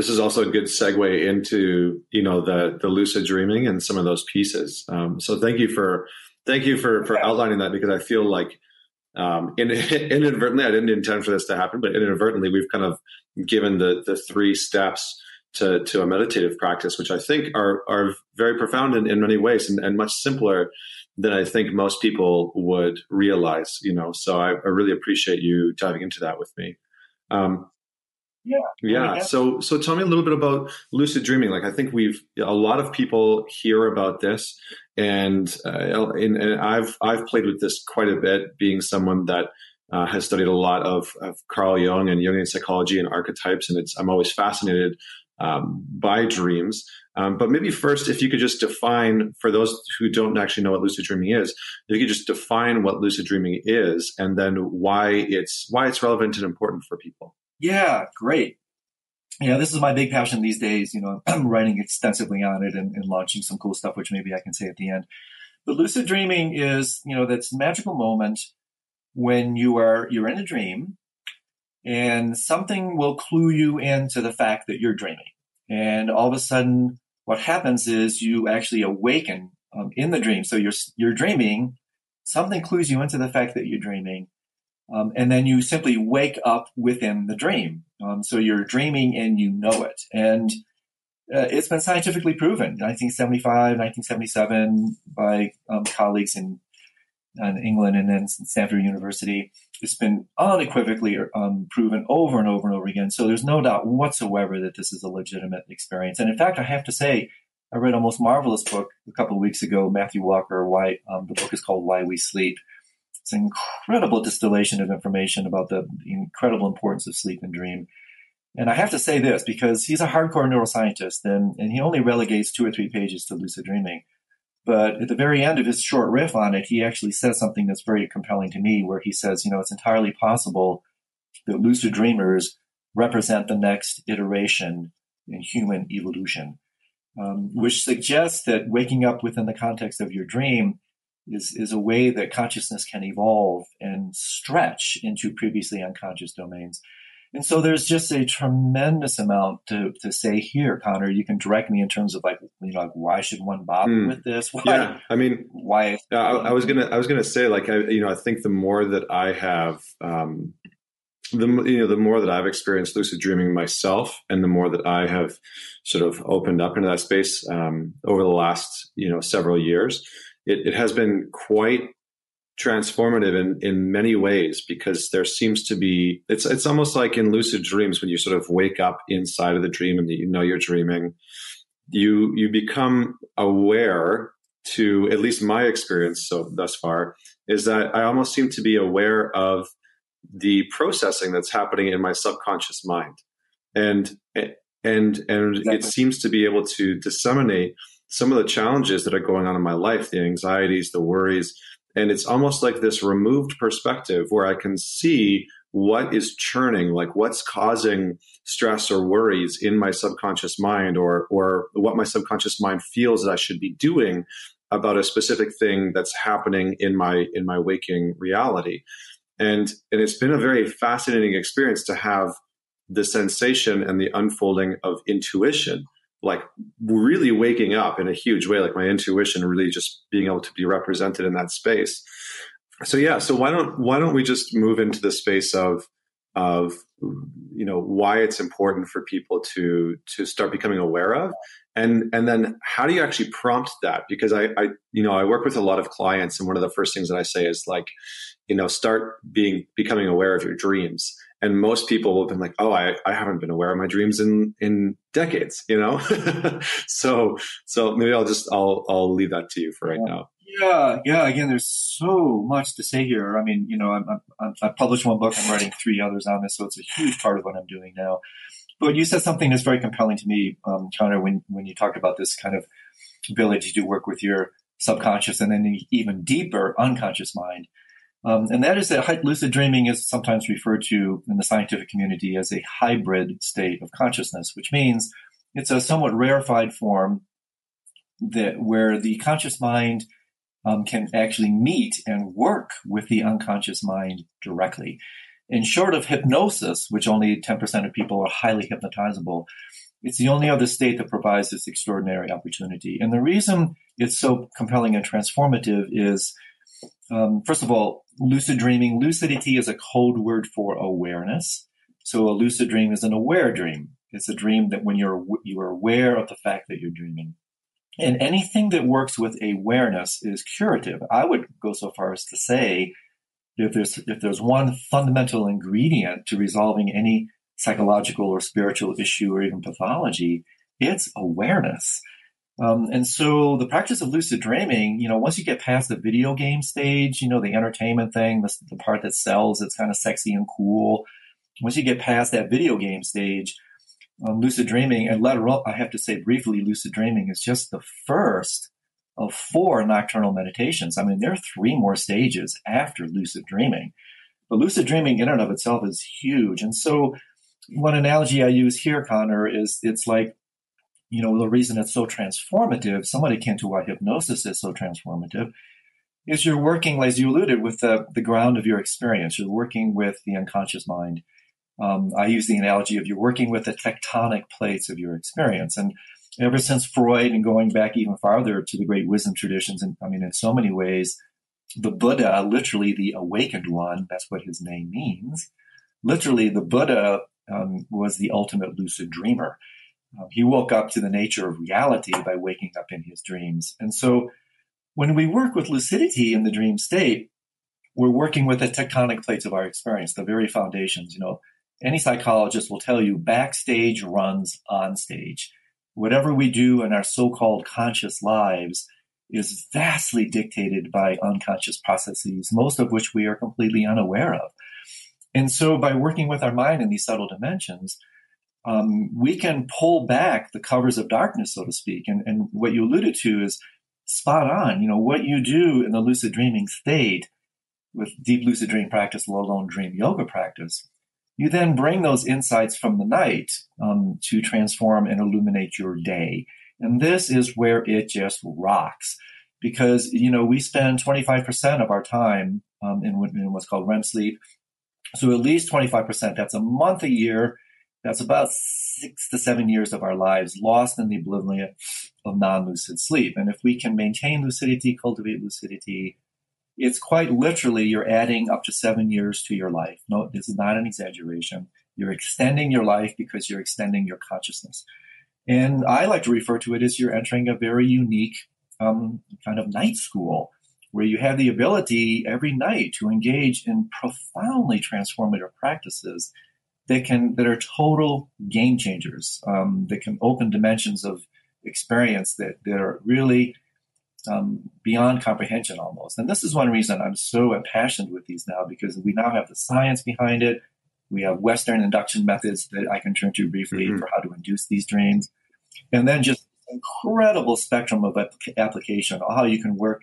this is also a good segue into you know the the lucid dreaming and some of those pieces. Um, so thank you for thank you for for outlining that because I feel like um, in, inadvertently I didn't intend for this to happen, but inadvertently we've kind of given the the three steps to to a meditative practice, which I think are are very profound in, in many ways and, and much simpler than I think most people would realize. You know, so I, I really appreciate you diving into that with me. Um, yeah. Yeah. So, so tell me a little bit about lucid dreaming. Like, I think we've a lot of people hear about this, and uh, and, and I've I've played with this quite a bit, being someone that uh, has studied a lot of, of Carl Jung and Jungian psychology and archetypes, and it's I'm always fascinated um, by dreams. Um, but maybe first, if you could just define for those who don't actually know what lucid dreaming is, if you could just define what lucid dreaming is, and then why it's why it's relevant and important for people. Yeah, great. Yeah, this is my big passion these days. You know, I'm writing extensively on it and, and launching some cool stuff, which maybe I can say at the end. But lucid dreaming is, you know, that's magical moment when you are you're in a dream and something will clue you into the fact that you're dreaming. And all of a sudden, what happens is you actually awaken um, in the dream. So you're you're dreaming. Something clues you into the fact that you're dreaming, Um, and then you simply wake up within the dream. Um, so you're dreaming and you know it. And uh, it's been scientifically proven 1975, 1977 by um, colleagues in, in, England and then Stanford University. It's been unequivocally um, proven over and over and over again. So there's no doubt whatsoever that this is a legitimate experience. And in fact, I have to say, I read a most marvelous book a couple of weeks ago, Matthew Walker. Why um, the book is called Why We Sleep. It's an incredible distillation of information about the, incredible importance of sleep and dream. And I have to say this because he's a hardcore neuroscientist and, and he only relegates two or three pages to lucid dreaming. But at the very end of his short riff on it, he actually says something that's very compelling to me, where he says, you know, it's entirely possible that lucid dreamers represent the next iteration in human evolution, um, which suggests that waking up within the context of your dream is, is a way that consciousness can evolve and stretch into previously unconscious domains. And so there's just a tremendous amount to, to say here, Connor. You can direct me in terms of like, you know, like why should one bother mm. with this? Why, yeah, I mean, why? I, I, was gonna, I was gonna say, like, I, you know, I think the more that I have, um, the you know, the more that I've experienced lucid dreaming myself, and the more that I have sort of opened up into that space um, over the last, you know, several years, it, it has been quite transformative in, in many ways because there seems to be it's it's almost like in lucid dreams when you sort of wake up inside of the dream and you know you're dreaming you you become aware to at least my experience so thus far is that I almost seem to be aware of the processing that's happening in my subconscious mind and and and exactly. it seems to be able to disseminate some of the challenges that are going on in my life the anxieties the worries and it's almost like this removed perspective where I can see what is churning, like what's causing stress or worries in my subconscious mind, or or what my subconscious mind feels that I should be doing about a specific thing that's happening in my in my waking reality. And and it's been a very fascinating experience to have the sensation and the unfolding of intuition like really waking up in a huge way, like my intuition really just being able to be represented in that space. So yeah, so why don't why don't we just move into the space of of you know why it's important for people to to start becoming aware of? And and then how do you actually prompt that? Because I, I you know i work with a lot of clients and one of the first things that i say is like you know start being becoming aware of your dreams and most people will have been like oh i, I haven't been aware of my dreams in in decades you know? So so maybe i'll just i'll i'll leave that to you for right now. Yeah yeah again there's so much to say here. I mean you know I'm, I'm, i published one book i'm writing three others on this so it's a huge part of what i'm doing now. But you said something that's very compelling to me um, connor when when you talked about this kind of ability to work with your subconscious and then even deeper unconscious mind um, and that is that lucid dreaming is sometimes referred to in the scientific community as a hybrid state of consciousness, which means it's a somewhat rarefied form that where the conscious mind um, can actually meet and work with the unconscious mind directly. In short of hypnosis, which only 10% of people are highly hypnotizable, it's the only other state that provides this extraordinary opportunity. And the reason it's so compelling and transformative is um, first of all, lucid dreaming. Lucidity is a code word for awareness. So a lucid dream is an aware dream. It's a dream that when you're you are aware of the fact that you're dreaming. And anything that works with awareness is curative. I would go so far as to say if there's if there's one fundamental ingredient to resolving any psychological or spiritual issue or even pathology, it's awareness. Um, and so the practice of lucid dreaming, you know, once you get past the video game stage, you know, the entertainment thing, the, the part that sells, it's kind of sexy and cool. Once you get past that video game stage, um, lucid dreaming, and let alone, I have to say briefly, lucid dreaming is just the first of four nocturnal meditations. I mean, there are three more stages after lucid dreaming. But lucid dreaming in and of itself is huge. And so one analogy I use here, Connor, is it's like you know, the reason it's so transformative, somebody akin to why hypnosis is so transformative, is you're working, as you alluded, with the, the ground of your experience. You're working with the unconscious mind. Um, I use the analogy of you're working with the tectonic plates of your experience. And ever since Freud and going back even farther to the great wisdom traditions, and I mean, in so many ways, the Buddha, literally the awakened one, that's what his name means. Literally, the Buddha um, was the ultimate lucid dreamer. Um, he woke up to the nature of reality by waking up in his dreams. And so when we work with lucidity in the dream state, we're working with the tectonic plates of our experience, the very foundations. You know, any psychologist will tell you backstage runs on stage. Whatever we do in our so-called conscious lives is vastly dictated by unconscious processes, most of which we are completely unaware of. And so by working with our mind in these subtle dimensions, um, we can pull back the covers of darkness, so to speak. And, and what you alluded to is spot on. You know, what you do in the lucid dreaming state with deep lucid dream practice, low alone dream yoga practice, you then bring those insights from the night um, to transform and illuminate your day. And this is where it just rocks because, you know, we spend 25% of our time um, in, in what's called REM sleep. So at least 25%, that's a month a year that's about six to seven years of our lives lost in the oblivion of non lucid sleep. And if we can maintain lucidity, cultivate lucidity, it's quite literally you're adding up to seven years to your life. No, this is not an exaggeration. You're extending your life because you're extending your consciousness. And I like to refer to it as you're entering a very unique um, kind of night school where you have the ability every night to engage in profoundly transformative practices that can that are total game changers. Um, that can open dimensions of experience that that are really um, beyond comprehension almost. And this is one reason I'm so impassioned with these now because we now have the science behind it. We have Western induction methods that I can turn to briefly mm-hmm. for how to induce these dreams, and then just incredible spectrum of application, how you can work,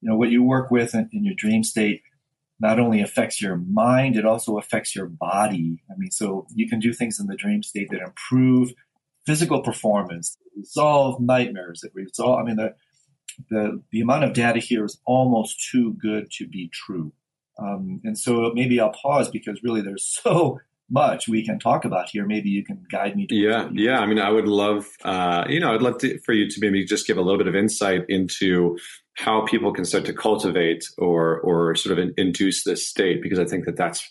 you know, what you work with in, in your dream state not only affects your mind, it also affects your body. I mean, so you can do things in the dream state that improve physical performance, resolve nightmares, that resolve, I mean, the, the, the amount of data here is almost too good to be true. Um, and so maybe I'll pause because really there's so much we can talk about here. Maybe you can guide me. yeah, yeah. I mean, I would love, uh, you know, I'd love to, for you to maybe just give a little bit of insight into how people can start to cultivate or or sort of induce this state because I think that that's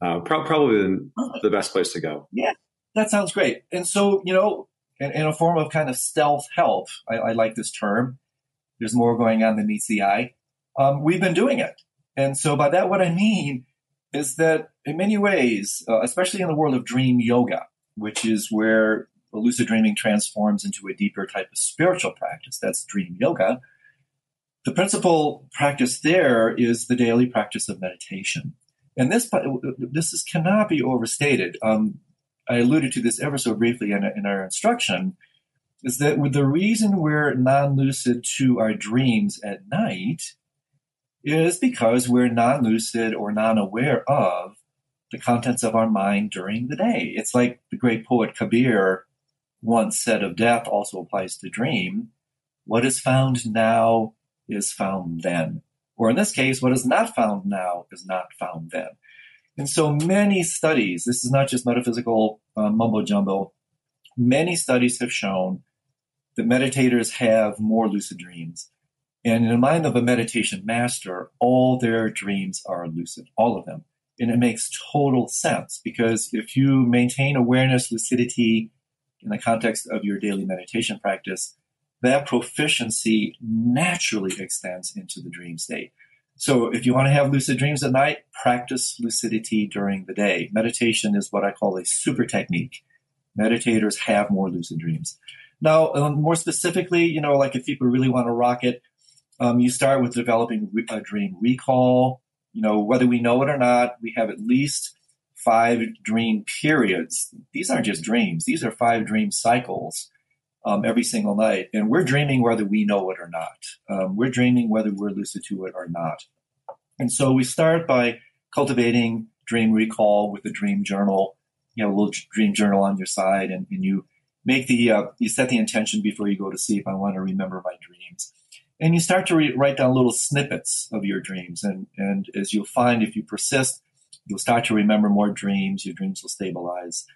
uh, pro- probably the, best place to go. Yeah, that sounds great. And so you know, in, in a form of kind of stealth help, I, I, like this term. There's more going on than meets the eye. Um, we've been doing it, and so by that, what I mean is that in many ways, uh, especially in the world of dream yoga, which is where lucid dreaming transforms into a deeper type of spiritual practice. That's dream yoga the principal practice there is the daily practice of meditation. And this, this is, cannot be overstated. Um, I alluded to this ever so briefly in, in our instruction, is that the reason we're non-lucid to our dreams at night is because we're non-lucid or non-aware of the contents of our mind during the day. It's like the great poet Kabir once said of death also applies to dream. What is found now is found then. Or in this case, what is not found now is not found then. And so many studies, this is not just metaphysical uh, mumbo jumbo, many studies have shown that meditators have more lucid dreams. And in the mind of a meditation master, all their dreams are lucid, all of them. And it makes total sense because if you maintain awareness, lucidity in the context of your daily meditation practice, that proficiency naturally extends into the dream state. So if you want to have lucid dreams at night, practice lucidity during the day. Meditation is what I call a super technique. Meditators have more lucid dreams. Now, um, more specifically, you know, like if people really want to rock it, um, you start with developing a dream recall. You know, whether we know it or not, we have at least five dream periods. These aren't just dreams; these are five dream cycles um, every single night. And we're dreaming whether we know it or not. Um, we're dreaming whether we're lucid to it or not. And so we start by cultivating dream recall with a dream journal. You have a little dream journal on your side, and, and you make the uh, you set the intention before you go to sleep. I want to remember my dreams, and you start to re- write down little snippets of your dreams. And and as you'll find, if you persist, you'll start to remember more dreams. Your dreams will stabilize.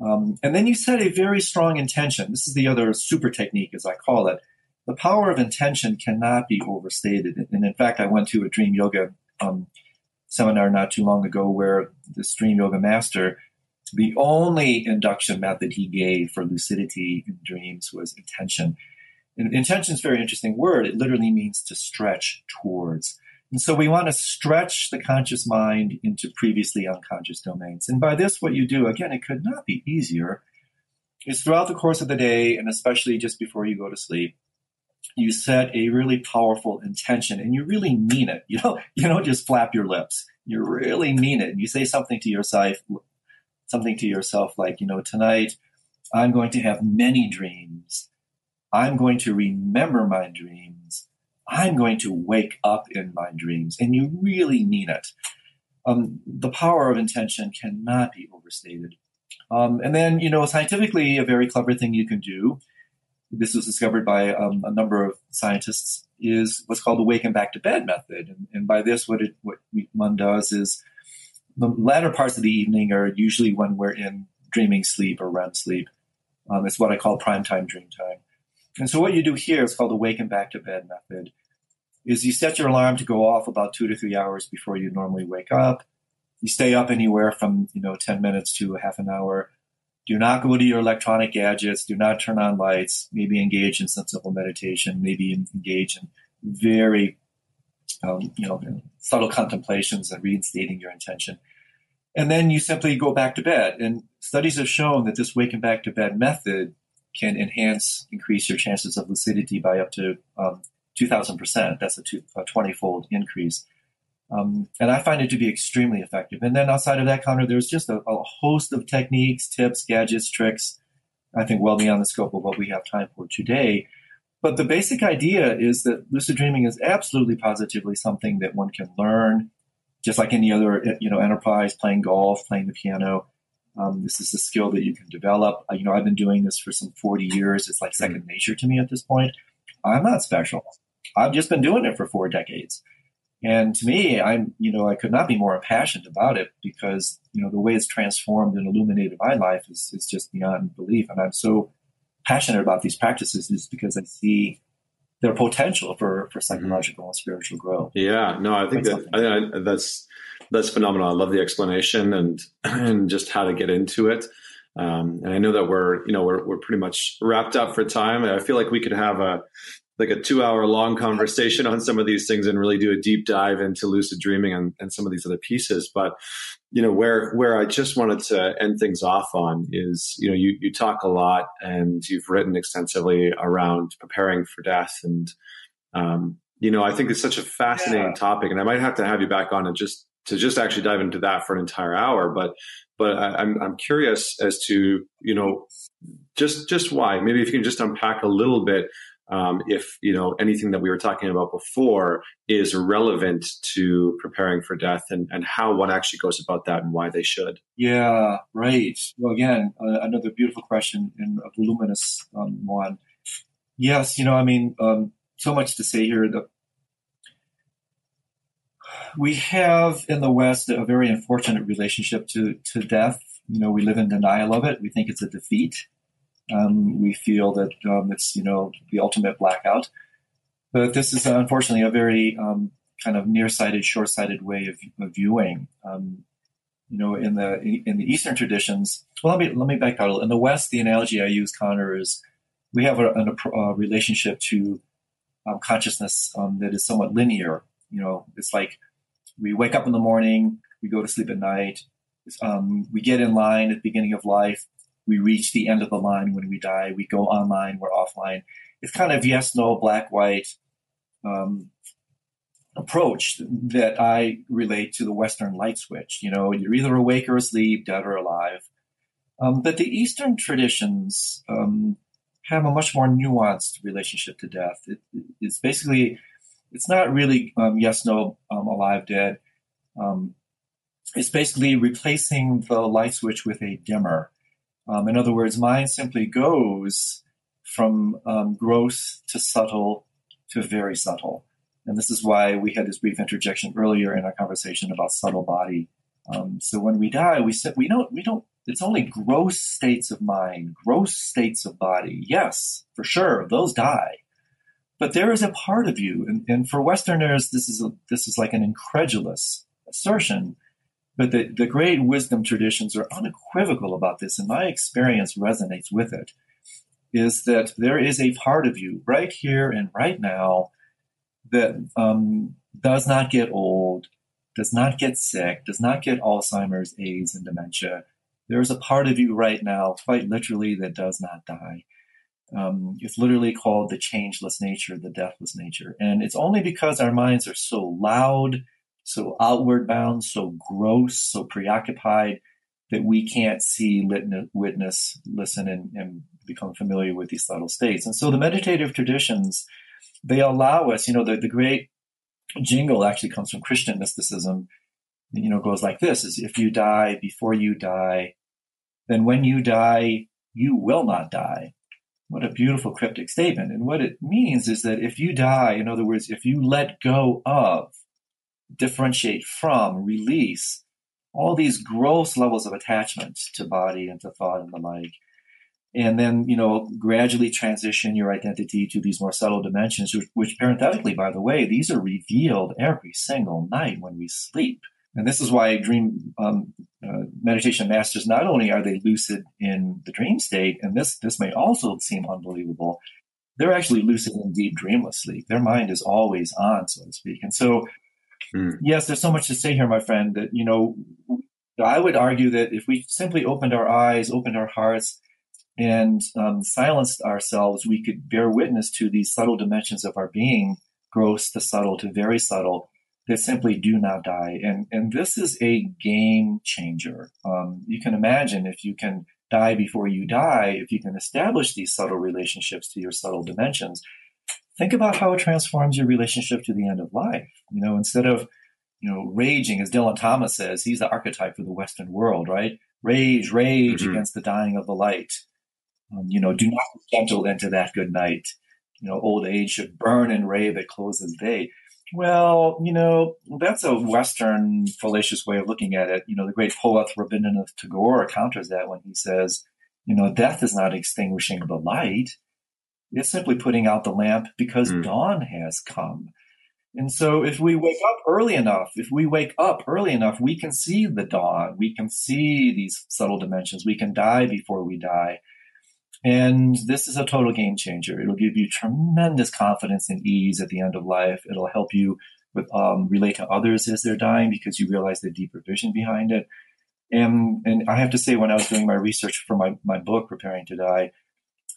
Um, and then you set a very strong intention. This is the other super technique, as I call it. the power of intention cannot be overstated. And in fact, I went to a dream yoga um, seminar not too long ago where the dream yoga master, the only induction method he gave for lucidity in dreams was intention. And intention is a very interesting word. It literally means to stretch towards. And so we want to stretch the conscious mind into previously unconscious domains. And by this, what you do, again, it could not be easier, is throughout the course of the day, and especially just before you go to sleep, you set a really powerful intention and you really mean it. You don't, you don't just flap your lips. You really mean it. And you say something to yourself, something to yourself like, you know, tonight I'm going to have many dreams. I'm going to remember my dreams. I'm going to wake up in my dreams. And you really mean it. Um, the power of intention cannot be overstated. Um, and then, you know, scientifically, a very clever thing you can do this was discovered by um, a number of scientists, is what's called the wake and back to bed method. And, and by this, what, it, what one does is the latter parts of the evening are usually when we're in dreaming sleep or REM sleep. Um, it's what I call prime time dream time. And so what you do here is called the wake and back to bed method. Is you set your alarm to go off about two to three hours before you normally wake up. You stay up anywhere from you know ten minutes to half an hour do not go to your electronic gadgets. Do not turn on lights. Maybe engage in some simple meditation. Maybe engage in very, um, you know, subtle contemplations and reinstating your intention. And then you simply go back to bed. And studies have shown that this wake and back to bed method can enhance, increase your chances of lucidity by up to um, 2,000%. That's a, two, a 20 fold increase. Um, and I find it to be extremely effective. And then outside of that Connor, there's just a, a, host of techniques, tips, gadgets, tricks, I think well beyond the scope of what we have time for today. But the basic idea is that lucid dreaming is absolutely positively something that one can learn, just like any other you know enterprise, playing golf, playing the piano. Um, this is a skill that you can develop. Uh, you know, I've been doing this for some 40 years. It's like second nature to me at this point. I'm not special. I've just been doing it for four decades. And to me, I'm, you know, I could not be more impassioned about it because, you know, the way it's transformed and illuminated my life is, is just beyond belief. And I'm so passionate about these practices is because I see their potential for, for psychological and spiritual growth. Yeah, no, I think that I, I, that's, that's phenomenal. I love the explanation and, and just how to get into it. Um, and I know that we're, you know, we're, we're pretty much wrapped up for time. I feel like we could have a, like a two hour long conversation on some of these things and really do a deep dive into lucid dreaming and, and some of these other pieces. But, you know, where, where I just wanted to end things off on is, you know, you, you talk a lot and you've written extensively around preparing for death. And, um, you know, I think it's such a fascinating yeah. topic and I might have to have you back on and just to just actually dive into that for an entire hour. But, but I, I'm, I'm curious as to, you know, just, just why, maybe if you can just unpack a little bit um, if you know anything that we were talking about before is relevant to preparing for death and, and how one actually goes about that and why they should. Yeah, right. Well, again, uh, another beautiful question and a voluminous um, one. Yes, you know, I mean, um, so much to say here. The, we have in the West a very unfortunate relationship to, to death. You know, we live in denial of it. We think it's a defeat. Um, we feel that um, it's you know the ultimate blackout, but this is unfortunately a very um, kind of nearsighted, short-sighted way of, of viewing. Um, you know, in the in the Eastern traditions, well, let me let me back out. In the West, the analogy I use, Connor, is we have a, a, a relationship to um, consciousness um, that is somewhat linear. You know, it's like we wake up in the morning, we go to sleep at night, um, we get in line at the beginning of life, we reach the end of the line when we die. We go online, we're offline. It's kind of yes, no, black, white um, approach that I relate to the Western light switch. You know, you're either awake or asleep, dead or alive. Um, but the Eastern traditions um, have a much more nuanced relationship to death. It, it's basically, it's not really um, yes, no, um, alive, dead. Um, it's basically replacing the light switch with a dimmer. Um, in other words, mind simply goes from um, gross to subtle to very subtle. And this is why we had this brief interjection earlier in our conversation about subtle body. Um, so when we die, we said we don't we don't. It's only gross states of mind, gross states of body. Yes, for sure, those die. But there is a part of you, and, and for Westerners, this is a, this is like an incredulous assertion. But the, the great wisdom traditions are unequivocal about this, and my experience resonates with it. Is that there is a part of you right here and right now that um, does not get old, does not get sick, does not get Alzheimer's, AIDS, and dementia. There's a part of you right now, quite literally, that does not die. Um, it's literally called the changeless nature, the deathless nature. And it's only because our minds are so loud, so outward bound, so gross, so preoccupied that we can't see, witness, listen, and, and become familiar with these subtle states. And so the meditative traditions, they allow us, you know, the, the great jingle actually comes from Christian mysticism, you know, goes like this is if you die before you die, then when you die, you will not die. What a beautiful cryptic statement. And what it means is that if you die, in other words, if you let go of, differentiate from, release all these gross levels of attachment to body and to thought and the like, and then, you know, gradually transition your identity to these more subtle dimensions, which, which parenthetically, by the way, these are revealed every single night when we sleep. And this is why dream um, uh, meditation masters not only are they lucid in the dream state, and this this may also seem unbelievable, they're actually lucid in deep dreamless sleep. Their mind is always on, so to speak. And so, mm. yes, there's so much to say here, my friend. That you know, I would argue that if we simply opened our eyes, opened our hearts, and um, silenced ourselves, we could bear witness to these subtle dimensions of our being, gross to subtle to very subtle that simply do not die. And, and this is a game changer. Um, you can imagine if you can die before you die, if you can establish these subtle relationships to your subtle dimensions, think about how it transforms your relationship to the end of life. You know, instead of, you know, raging, as Dylan Thomas says, he's the archetype for the Western world, right? Rage, rage mm-hmm. against the dying of the light. Um, you know, do not be gentle into that good night. You know, old age should burn and rave at close of day. Well, you know, that's a Western fallacious way of looking at it. You know, the great poet Rabindranath Tagore counters that when he says, you know, death is not extinguishing the light. It's simply putting out the lamp because mm. dawn has come. And so if we wake up early enough, if we wake up early enough, we can see the dawn. We can see these subtle dimensions. We can die before we die. And this is a total game changer. It'll give you tremendous confidence and ease at the end of life. It'll help you with um, relate to others as they're dying because you realize the deeper vision behind it. And and I have to say, when I was doing my research for my my book, Preparing to Die,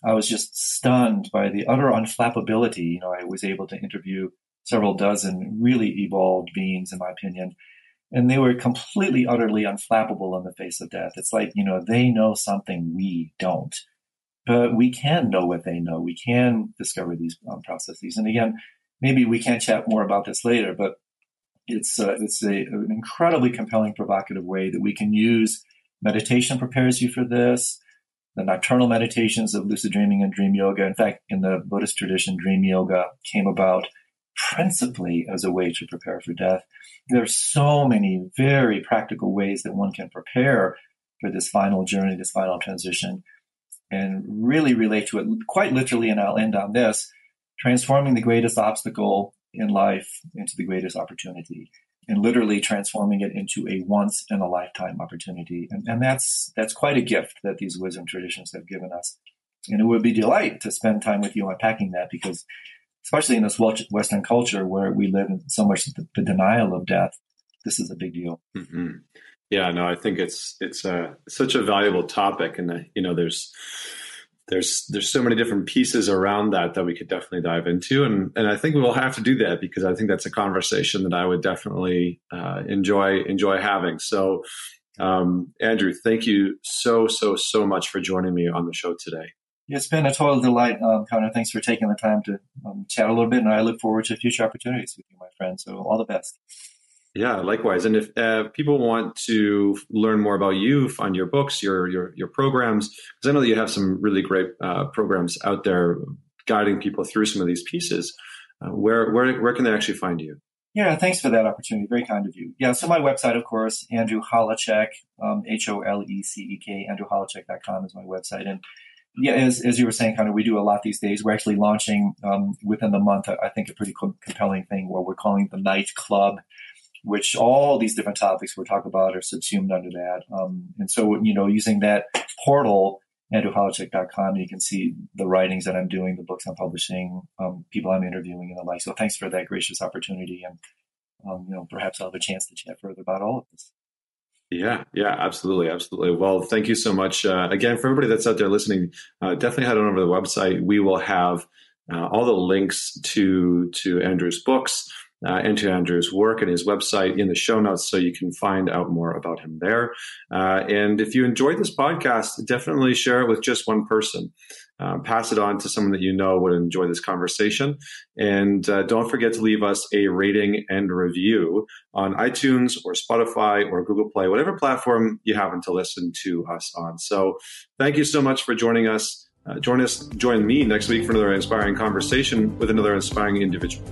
I was just stunned by the utter unflappability. You know, I was able to interview several dozen really evolved beings, in my opinion, and they were completely, utterly unflappable on the face of death. It's like you know they know something we don't but we can know what they know. We can discover these um, processes. And again, maybe we can chat more about this later, but it's uh, it's a, an incredibly compelling, provocative way that we can use. Meditation prepares you for this. The nocturnal meditations of lucid dreaming and dream yoga. In fact, in the Buddhist tradition, dream yoga came about principally as a way to prepare for death. There are so many very practical ways that one can prepare for this final journey, this final transition and really relate to it quite literally. And I'll end on this transforming the greatest obstacle in life into the greatest opportunity and literally transforming it into a once in a lifetime opportunity. And, and that's, that's quite a gift that these wisdom traditions have given us. And it would be delight to spend time with you unpacking that because especially in this Western culture where we live in so much the, the denial of death, this is a big deal. Mm-hmm. Yeah, no, I think it's it's a such a valuable topic, and uh, you know, there's there's there's so many different pieces around that that we could definitely dive into, and and I think we'll have to do that because I think that's a conversation that I would definitely uh, enjoy enjoy having. So, um, Andrew, thank you so so so much for joining me on the show today. It's been a total delight, um, Connor. Thanks for taking the time to um, chat a little bit, and I look forward to future opportunities with you, my friend. So, all the best. Yeah, likewise. And if uh, people want to learn more about you, find your books, your your your programs, because I know that you have some really great uh, programs out there guiding people through some of these pieces. Uh, where where where can they actually find you? Yeah, thanks for that opportunity. Very kind of you. Yeah, so my website, of course, Andrew Holecek, um, H O L E C E K, AndrewHolecek.com is my website. And yeah, as, as you were saying, kind of, we do a lot these days. We're actually launching um, within the month, I think, a pretty co- compelling thing where we're calling the Night Club, which all these different topics we're talking about are subsumed under that. Um, and so, you know, using that portal, andrewholecek.com, you can see the writings that I'm doing, the books I'm publishing, um, people I'm interviewing, and the like. So thanks for that gracious opportunity. And, um, you know, perhaps I'll have a chance to chat further about all of this. Yeah, yeah, absolutely, absolutely. Well, thank you so much uh, again for everybody that's out there listening. Uh, definitely head on over to the website. We will have uh, all the links to to Andrew's books uh, and to Andrew's work and his website in the show notes, so you can find out more about him there. Uh, and if you enjoyed this podcast, definitely share it with just one person. Uh, pass it on to someone that you know would enjoy this conversation. And uh, don't forget to leave us a rating and review on iTunes or Spotify or Google Play, whatever platform you happen to listen to us on. So thank you so much for joining us. Uh, join us, join me next week for another inspiring conversation with another inspiring individual.